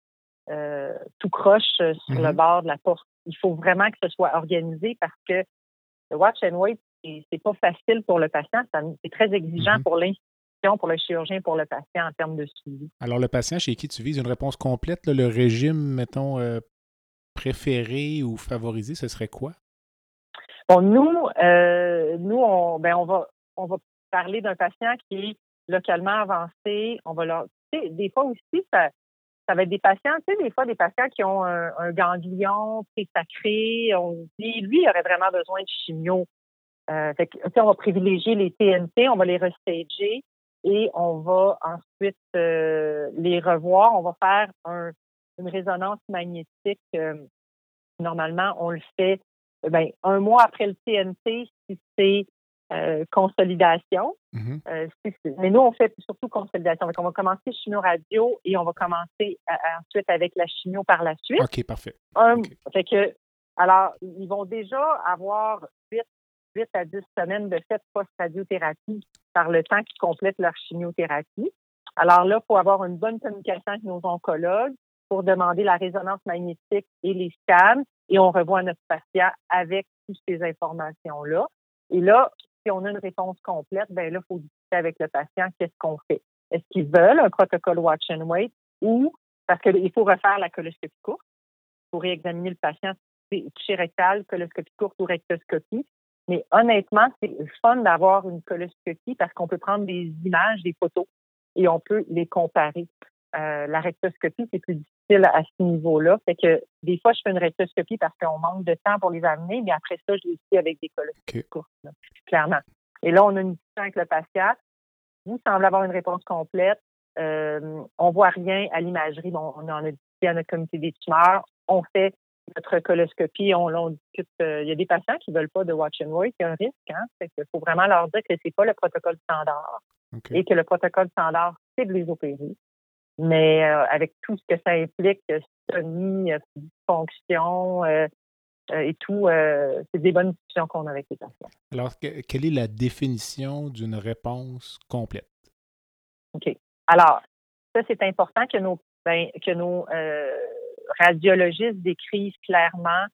euh, tout croche sur le mm-hmm. bord de la porte. Il faut vraiment que ce soit organisé parce que le watch and wait, c'est pas facile pour le patient, c'est très exigeant mm-hmm. pour l'institution, pour le chirurgien, pour le patient en termes de suivi. Alors, le patient chez qui tu vises une réponse complète, le régime, mettons, euh, préféré ou favorisé, ce serait quoi? Bon, nous, euh, nous, on, ben, on va, on va parler d'un patient qui est localement avancé. On va leur, des fois aussi, ça, ça va être des patients, tu sais, des fois, des patients qui ont un, ganglion sacré. On dit, lui, il aurait vraiment besoin de chimio. Euh, on va privilégier les TNT, on va les restager et on va ensuite euh, les revoir. On va faire un, une résonance magnétique, euh, normalement, on le fait ben, un mois après le TNT si c'est euh, consolidation. Mm-hmm. Euh, mais nous, on fait surtout consolidation. Donc, on va commencer chimio-radio et on va commencer ensuite avec la chimio par la suite. OK, parfait. Fait que, alors, ils vont déjà avoir 8, 8 à 10 semaines de fait post-radiothérapie par le temps qu'ils complètent leur chimiothérapie. Alors là, il faut avoir une bonne communication avec nos oncologues pour demander la résonance magnétique et les scans et on revoit notre patient avec toutes ces informations-là. Et là, si on a une réponse complète, ben là, il faut discuter avec le patient qu'est-ce qu'on fait? Est-ce qu'ils veulent un protocole watch and wait ou parce qu'il faut refaire la coloscopie courte pour réexaminer le patient toucher rectal, coloscopie courte ou rectoscopie. Mais honnêtement, c'est fun d'avoir une coloscopie parce qu'on peut prendre des images, des photos et on peut les comparer. Euh, la rectoscopie, c'est plus difficile à ce niveau-là. Fait que des fois, je fais une rectoscopie parce qu'on manque de temps pour les amener, mais après ça, je les suis avec des coloscopies courtes, clairement. Et là, on a une discussion avec le patient. Vous semblez avoir une réponse complète. Euh, on voit rien à l'imagerie. Bon, on en a discuté à notre comité des tumeurs. On fait notre coloscopie, on, on discute. Euh, il y a des patients qui veulent pas de watch and wait, il y a un risque. Hein? Fait qu'il faut vraiment leur dire que c'est pas le protocole standard et que le protocole standard, c'est de les opérer mais euh, avec tout ce que ça implique, euh, dysfonction euh, et tout, c'est des bonnes discussions qu'on a avec les patients. Alors, quelle est la définition d'une réponse complète? OK. Alors, ça, c'est important que nos, ben, que nos radiologistes décrivent clairement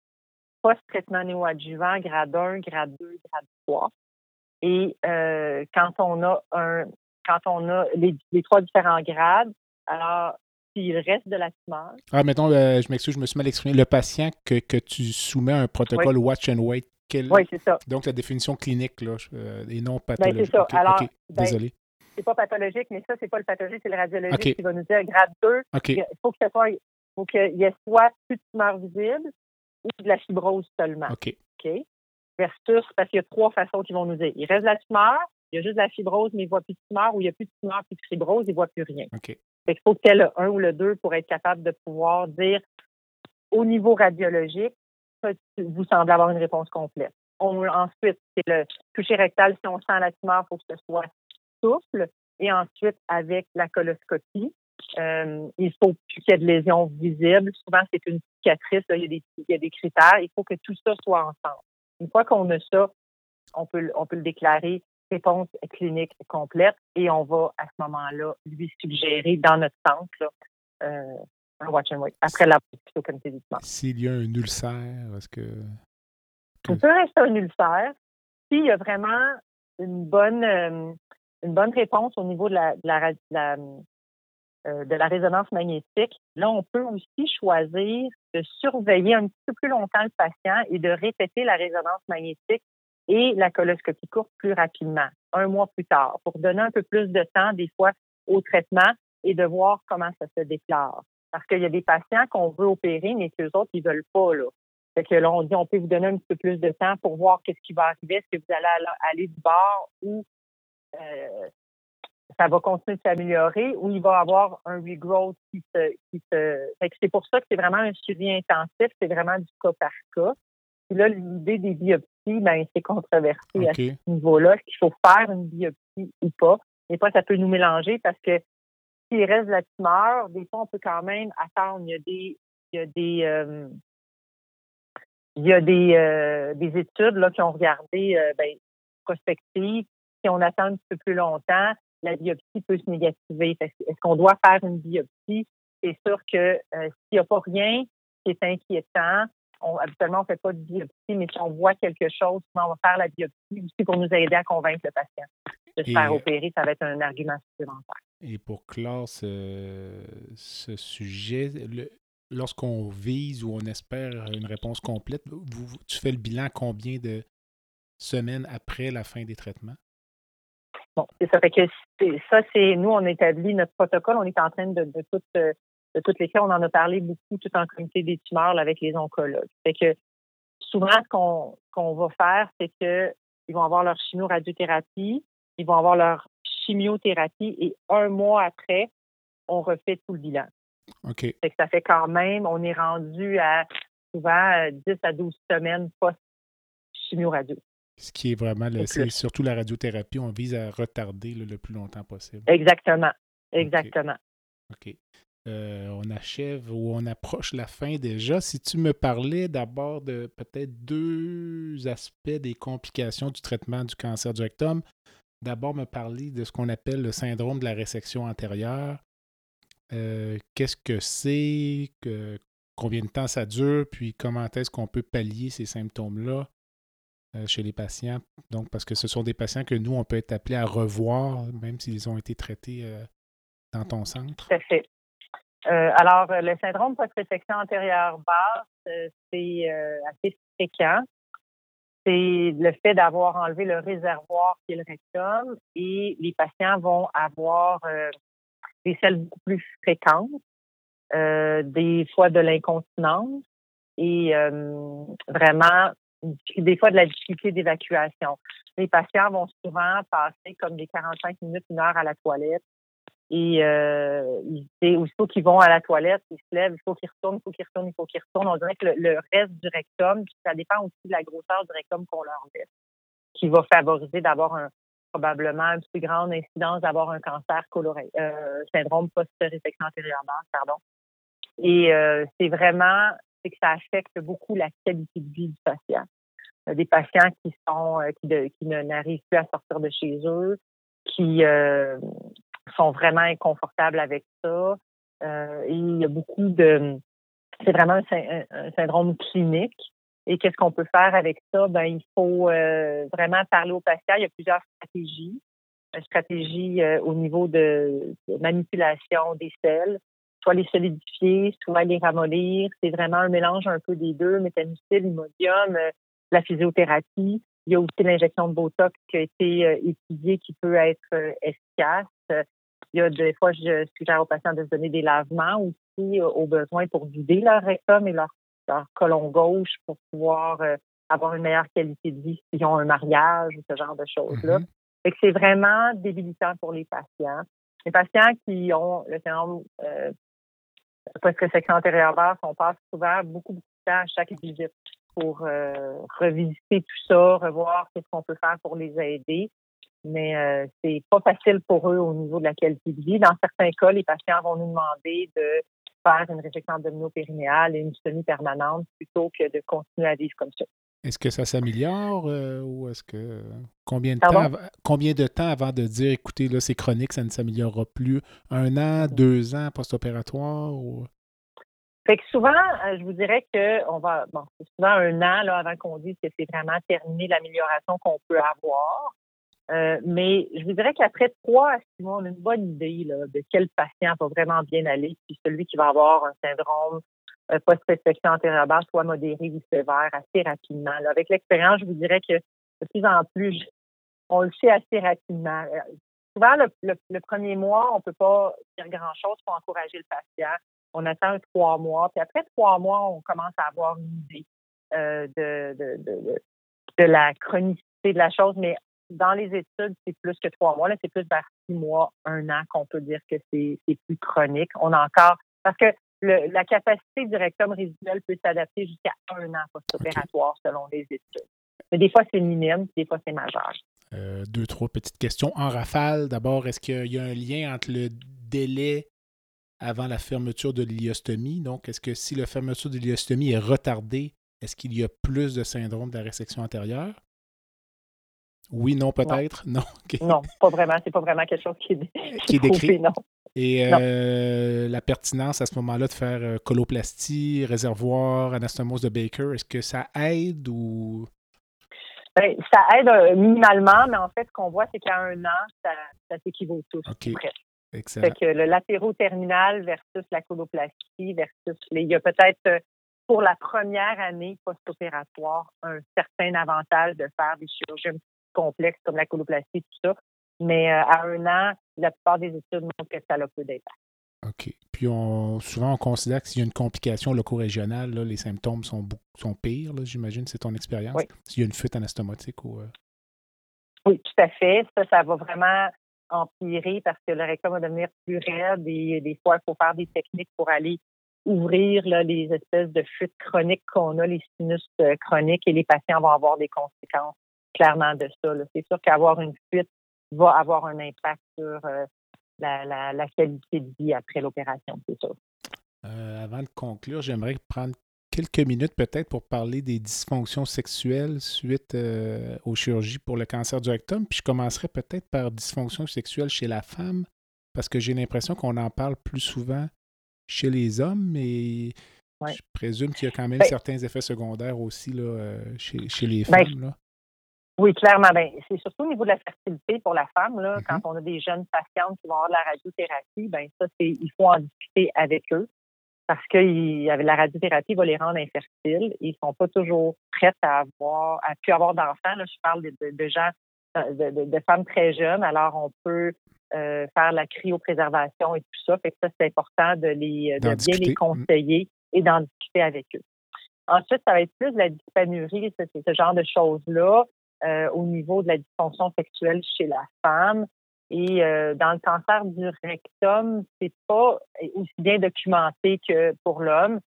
post-traitement néoadjuvant, grade 1, grade 2, grade 3. Et quand on a un quand on a les, les trois différents grades, alors, s'il reste de la tumeur. Ah, mettons, euh, je m'excuse, je me suis mal exprimé. Le patient que, que tu soumets un protocole watch and wait, Oui, c'est ça. Donc, la définition clinique, là, euh, et non pathologique. Ben, c'est ça. Alors, ben, désolé. C'est pas pathologique, mais ça, c'est pas le pathologique, c'est le radiologique qui va nous dire grade 2. Il faut que ce soit, faut qu'il y ait soit plus de tumeur visible ou de la fibrose seulement. OK. OK? Versus, parce qu'il y a trois façons qui vont nous dire. Il reste de la tumeur, il y a juste de la fibrose, mais il ne voit plus de tumeur, ou il n'y a plus de tumeur, plus de fibrose, il ne voit plus rien. OK. Il faut que tu aies le 1 ou le 2 pour être capable de pouvoir dire au niveau radiologique, vous semblez avoir une réponse complète. ensuite, c'est le toucher rectal. Si on sent la tumeur, il faut que ce soit souple. Et ensuite, avec la coloscopie, euh, il faut qu'il y ait de lésions visibles. Souvent, c'est une cicatrice. il, y a des, il y a des critères. Il faut que tout ça soit ensemble. Une fois qu'on a ça, on peut le déclarer réponse clinique complète et on va à ce moment-là lui suggérer dans notre centre euh, un watch and wait après la comité S'il y a un ulcère, est-ce que. Il peut rester un ulcère. S'il y a vraiment une bonne, euh, une bonne réponse au niveau de la, de la, euh, de la résonance magnétique, là, on peut aussi choisir de surveiller un petit peu plus longtemps le patient et de répéter la résonance magnétique et la coloscopie courte plus rapidement, un mois plus tard, pour donner un peu plus de temps, des fois, au traitement et de voir comment ça se déclare. Parce qu'il y a des patients qu'on veut opérer, mais que les autres, ils veulent pas, là. Fait que là, on dit, on peut vous donner un petit peu plus de temps pour voir qu'est-ce qui va arriver, est-ce que vous allez aller du bord ou euh, ça va continuer de s'améliorer ou il va avoir un regrowth qui se, qui se... c'est pour ça que c'est vraiment un suivi intensif, c'est vraiment du cas par cas. Puis là, l'idée des biopsies, ben, c'est controversé à ce niveau-là. Est-ce qu'il faut faire une biopsie ou pas? Des fois, ça peut nous mélanger parce que s'il reste de la tumeur, des fois, on peut quand même attendre. Il y a des, il y a des, euh, il y a des, euh, des études là, qui ont regardé euh, ben, prospectives. Si on attend un petit peu plus longtemps, la biopsie peut se négativer. Est-ce qu'on doit faire une biopsie? C'est sûr que s'il n'y a pas rien qui est inquiétant, on, habituellement, on ne fait pas de biopsie, mais si on voit quelque chose, on va faire la biopsie aussi pour nous aider à convaincre le patient de se faire opérer. Ça va être un argument supplémentaire. Et pour clore ce, sujet, lorsqu'on vise ou on espère une réponse complète, vous, tu fais le bilan combien de semaines après la fin des traitements? Bon, c'est ça. Fait que ça, c'est nous, on établit notre protocole. On est en train de, de tout de toutes les cas, on en a parlé beaucoup tout en comité des tumeurs avec les oncologues. Fait que souvent, ce qu'on va faire, c'est que ils vont avoir leur chimio-radiothérapie, ils vont avoir leur chimiothérapie et un mois après, on refait tout le bilan. OK. Fait que ça fait quand même, on est rendu à souvent 10 euh, à 12 semaines post-chimio-radio. Ce qui est vraiment, le, c'est surtout la radiothérapie, on vise à retarder le plus longtemps possible. Exactement. Exactement. OK. Euh, on achève ou on approche la fin déjà. Si tu me parlais d'abord de peut-être deux aspects des complications du traitement du cancer du rectum, d'abord me parler de ce qu'on appelle le syndrome de la résection antérieure. Euh, qu'est-ce que c'est, combien de temps ça dure, puis comment est-ce qu'on peut pallier ces symptômes-là euh, chez les patients? Donc, parce que ce sont des patients que nous, on peut être appelés à revoir, même s'ils ont été traités dans ton centre. Tout fait. Euh, alors, euh, le syndrome post-résection antérieure basse, euh, c'est assez fréquent. C'est le fait d'avoir enlevé le réservoir qui est le rectum et les patients vont avoir des selles beaucoup plus fréquentes, des fois de l'incontinence et vraiment des fois de la difficulté d'évacuation. Les patients vont souvent passer comme des 45 minutes, une heure à la toilette et euh, aussitôt qu'ils vont à la toilette, ils se lèvent, il faut qu'ils retournent, il faut qu'ils retournent, il faut qu'ils retournent. On dirait que le, reste du rectum, puis ça dépend aussi de la grosseur du rectum qu'on leur laisse, qui va favoriser d'avoir un, probablement une plus grande incidence d'avoir un cancer coloré, euh, syndrome post-réflexion antérieure pardon. Et euh, c'est vraiment, c'est que ça affecte beaucoup la qualité de vie du patient. Des patients qui sont, euh, qui, qui n'arrivent plus à sortir de chez eux, qui euh, sont vraiment inconfortables avec ça. Euh, il y a beaucoup de... C'est vraiment un, syndrome clinique. Et qu'est-ce qu'on peut faire avec ça? Ben, il faut euh, vraiment parler au patient. Il y a plusieurs stratégies. Une stratégie euh, au niveau de, manipulation des selles, soit les solidifier, soit les ramollir. C'est vraiment un mélange un peu des deux, méthanicile, imodium, la physiothérapie. Il y a aussi l'injection de Botox qui a été étudiée qui peut être efficace. Il y a des fois, je suggère aux patients de se donner des lavements aussi euh, au besoin pour vider leur rectum et leur, leur colon gauche pour pouvoir euh, avoir une meilleure qualité de vie s'ils ont un mariage ou ce genre de choses-là. Mm-hmm. c'est vraiment débilitant pour les patients. Les patients qui ont le syndrome euh, post-résection antérieure basse, on passe souvent beaucoup, beaucoup de temps à chaque visite. pour revisiter tout ça, revoir ce qu'on peut faire pour les aider. Mais c'est pas facile pour eux au niveau de la qualité de vie. Dans certains cas, les patients vont nous demander de faire une résection abdominopérinéale et une semi-permanente plutôt que de continuer à vivre comme ça. Est-ce que ça s'améliore ou est-ce que combien de temps combien de temps avant de dire écoutez là c'est chronique ça ne s'améliorera plus? Un an deux ans post-opératoire ou... Fait que souvent, euh, je vous dirais que on va, bon, c'est souvent un an là, avant qu'on dise que c'est vraiment terminé l'amélioration qu'on peut avoir. Euh, mais je vous dirais qu'après trois mois, on a une bonne idée là, de quel patient va vraiment bien aller, puis celui qui va avoir un syndrome euh, post-restriction antérieure soit modéré ou sévère assez rapidement. avec l'expérience, je vous dirais que de plus en plus, on le sait assez rapidement. souvent, le, le, premier mois, on peut pas dire grand-chose pour encourager le patient on attend trois mois. Puis après trois mois, on commence à avoir une idée euh, de, de, la chronicité de la chose. Mais dans les études, c'est plus que trois mois. Là, c'est plus vers six mois, un an qu'on peut dire que c'est plus chronique. On a encore parce que le, la capacité du rectum résiduel peut s'adapter jusqu'à un an post-opératoire selon les études. Mais des fois, c'est minime, des fois, c'est majeur. Euh, deux, trois petites questions en rafale. D'abord, est-ce qu'il y a un lien entre le délai avant la fermeture de l'iliostomie. Donc, est-ce que si la fermeture de l'iliostomie est retardée, est-ce qu'il y a plus de syndrome de la résection antérieure? Oui, non, peut-être? *laughs* Non. Non, pas vraiment. C'est pas vraiment quelque chose qui est, *laughs* qui est décrit. non. Et euh, la pertinence à ce moment-là de faire euh, coloplastie, réservoir, anastomose de Baker, est-ce que ça aide ou? Ben, ça aide euh, minimalement, mais en fait, ce qu'on voit, c'est qu'à un an, ça, ça s'équivaut tous. Excellent. Fait que le latéro-terminal versus la coloplastie versus les, il y a peut-être pour la première année post-opératoire un certain avantage de faire des chirurgies complexes comme la coloplastie, tout ça. Mais euh, à un an, la plupart des études montrent que ça a peu d'impact. OK. Puis on, souvent, on considère que s'il y a une complication loco-régionale, les symptômes sont, sont pires, j'imagine, c'est ton expérience. S'il y a une fuite anastomotique ou. Euh... Oui, tout à fait. Ça, ça va vraiment empirer parce que le rectum va devenir plus raide et des fois, il faut faire des techniques pour aller ouvrir là, les espèces de fuites chroniques qu'on a, les sinus euh, chroniques, et les patients vont avoir des conséquences clairement de ça. C'est sûr qu'avoir une fuite va avoir un impact sur euh, la, la, qualité de vie après l'opération, c'est ça. Euh, avant de conclure, j'aimerais prendre quelques minutes peut-être pour parler des dysfonctions sexuelles suite euh, aux chirurgies pour le cancer du rectum. Puis je commencerai peut-être par dysfonction sexuelle chez la femme, parce que j'ai l'impression qu'on en parle plus souvent chez les hommes, mais je présume qu'il y a quand même ben certains effets secondaires aussi là, chez, les ben, femmes. là. Oui, clairement. Ben, c'est surtout au niveau de la fertilité pour la femme. Là, mm-hmm. Quand on a des jeunes patientes qui vont avoir de la radiothérapie, ben ça, c'est il faut en discuter avec eux parce que la radiothérapie va les rendre infertiles. Ils sont pas toujours prêts à avoir, à pu avoir d'enfants. je parle de, gens, de, femmes très jeunes. Alors, on peut euh, faire la cryopréservation et tout ça. Fait que ça, c'est important de les, de bien les conseiller et d'en discuter avec eux. Ensuite, ça va être plus de la dyspanurie, c'est ce genre de choses-là euh, au niveau de la dysfonction sexuelle chez la femme. Et euh, dans le cancer du rectum, c'est pas aussi bien documenté que pour l'homme.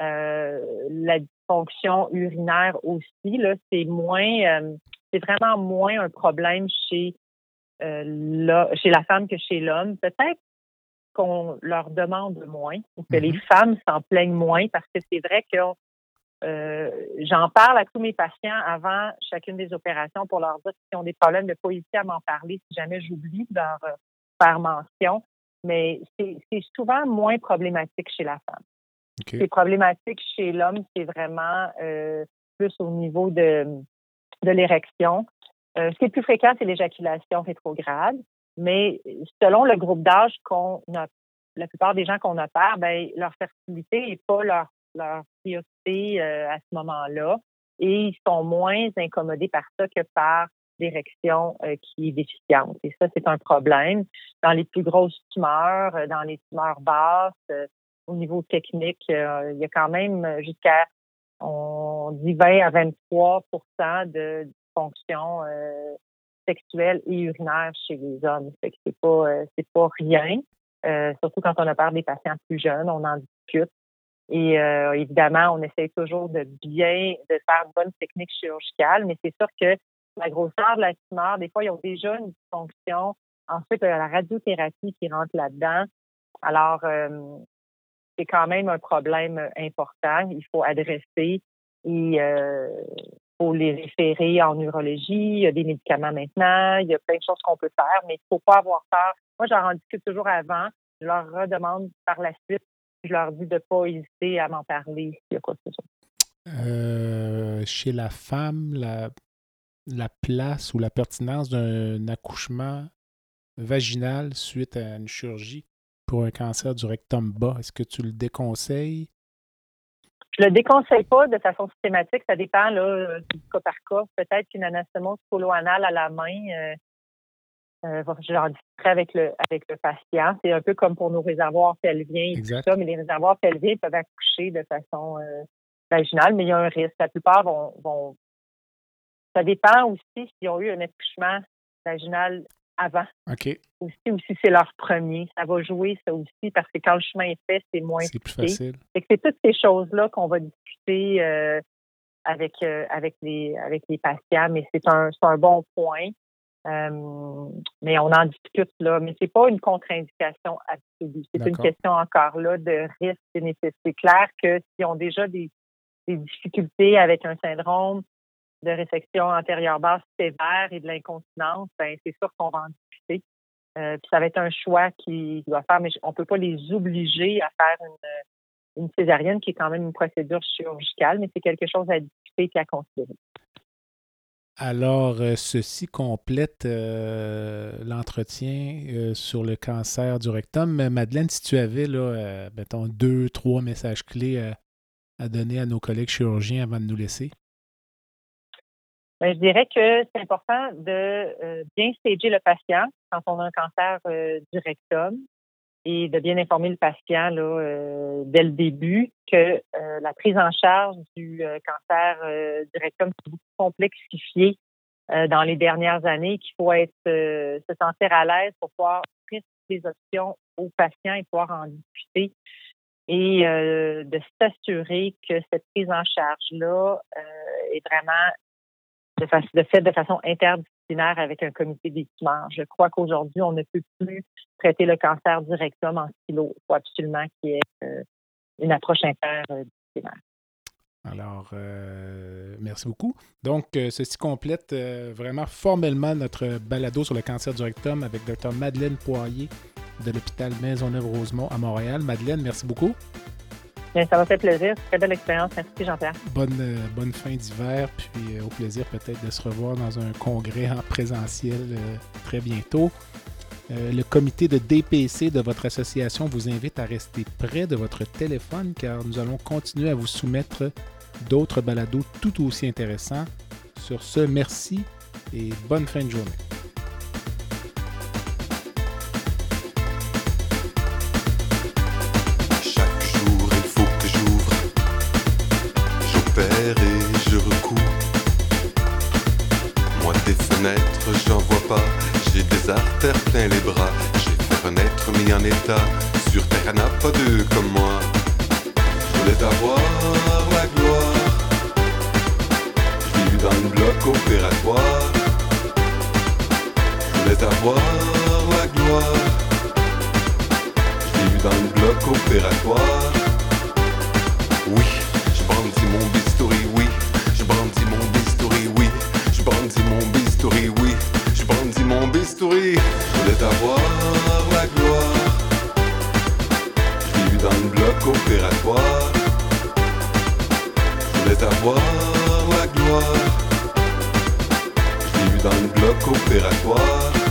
Euh, la dysfonction urinaire aussi, là, c'est moins, c'est vraiment moins un problème chez la, chez la femme que chez l'homme. Peut-être qu'on leur demande moins ou que les mm-hmm. femmes s'en plaignent moins parce que c'est vrai que euh, j'en parle à tous mes patients avant chacune des opérations pour leur dire qu'ils ont des problèmes de pas hésiter à m'en parler si jamais j'oublie de leur euh, faire mention. Mais c'est souvent moins problématique chez la femme. C'est problématique chez l'homme, c'est vraiment euh, plus au niveau de, de l'érection. ce qui est plus fréquent, c'est l'éjaculation rétrograde. Mais selon le groupe d'âge qu'on a, la plupart des gens qu'on opère, ben, leur fertilité n'est pas leur leur euh, à ce moment-là et ils sont moins incommodés par ça que par l'érection euh, qui est déficiente. Et ça, c'est un problème. Dans les plus grosses tumeurs, euh, dans les tumeurs basses, au niveau technique, il y a quand même jusqu'à, on dit 20 à 23 de fonction sexuelle et urinaire chez les hommes. c'est pas, pas rien. surtout quand on a peur des patients plus jeunes, on en discute. Et euh, évidemment, on essaie toujours de bien, de faire une bonne technique chirurgicale, mais c'est sûr que la grosseur de la tumeur, des fois, ils ont déjà une dysfonction. Ensuite, il y a la radiothérapie qui rentre là-dedans. Alors, euh, c'est quand même un problème important. Il faut adresser et euh, faut les référer en neurologie. Il y a des médicaments maintenant. Il y a plein de choses qu'on peut faire, mais il ne faut pas avoir peur. Moi, j'en discute toujours avant. Je leur redemande par la suite. Je leur dis de ne pas hésiter à m'en parler s'il y a quoi que ce soit. Euh, chez la femme, la, la place ou la pertinence d'un accouchement vaginal suite à une chirurgie pour un cancer du rectum bas, est-ce que tu le déconseilles? Je le déconseille pas de façon systématique. Ça dépend là, du cas par cas. Peut-être qu'une anastomose colo-anale à la main, euh, euh, j'en discuterai avec le, avec le patient. C'est un peu comme pour nos réservoirs pelviens et tout ça, mais les réservoirs pelviens peuvent accoucher de façon euh, vaginale, mais il y a un risque. La plupart vont, vont ça dépend aussi s'ils ont eu un accouchement vaginal avant. OK. Aussi, ou si c'est leur premier. Ça va jouer, ça aussi, parce que quand le chemin est fait, c'est moins C'est plus facile. C'est toutes ces choses-là qu'on va discuter euh, avec, euh, avec, les, avec les patients, mais c'est un, un bon point. Euh, mais on en discute là, mais c'est pas une contre-indication absolue. C'est une question encore là de risque et nécessité. C'est clair que s'ils ont déjà des, des difficultés avec un syndrome de résection antérieure basse sévère et de l'incontinence, ben, c'est sûr qu'on va en discuter. Euh, puis ça va être un choix qui doit faire, mais on ne peut pas les obliger à faire une, une, césarienne qui est quand même une procédure chirurgicale, mais c'est quelque chose à discuter et à considérer. Alors, euh, ceci complète euh, l'entretien sur le cancer du rectum. Madeleine, si tu avais, là, deux, trois messages clés à donner à nos collègues chirurgiens avant de nous laisser. Ben, je dirais que c'est important de euh, bien stager le patient quand on a un cancer euh, du rectum et de bien informer le patient euh, dès le début que la prise en charge du cancer du rectum est beaucoup complexifiée dans les dernières années, qu'il faut être se sentir à l'aise pour pouvoir offrir des options aux patients et pouvoir en discuter et de s'assurer que cette prise en charge-là est vraiment de, fait de façon interdisciplinaire avec un comité tumeurs. Je crois qu'aujourd'hui, on ne peut plus traiter le cancer du rectum en silo. Il faut absolument qu'il y ait euh, une approche interdisciplinaire. Alors, euh, merci beaucoup. Donc, euh, ceci complète vraiment formellement notre balado sur le cancer du rectum avec Dr. Madeleine Poirier de l'hôpital Maisonneuve-Rosemont à Montréal. Madeleine, merci beaucoup ça m'a fait plaisir. Très belle expérience. Merci, Jean-Pierre. Bonne, euh, bonne fin d'hiver, puis euh, au plaisir peut-être de se revoir dans un congrès en présentiel euh, très bientôt. le comité de DPC de votre association vous invite à rester près de votre téléphone car nous allons continuer à vous soumettre d'autres balados tout aussi intéressants. Sur ce, merci et bonne fin de journée. Pas. J'ai des artères plein les bras. J'ai fait renaître mis en état. Sur terre, n'a pas deux comme moi. Je voulais avoir la gloire. Je dans le bloc opératoire. Je voulais avoir la gloire. Je dans le bloc opératoire. Mon bistouri, je voulais avoir la gloire. Je dans le bloc opératoire. Je voulais avoir la gloire. Je dans le bloc opératoire.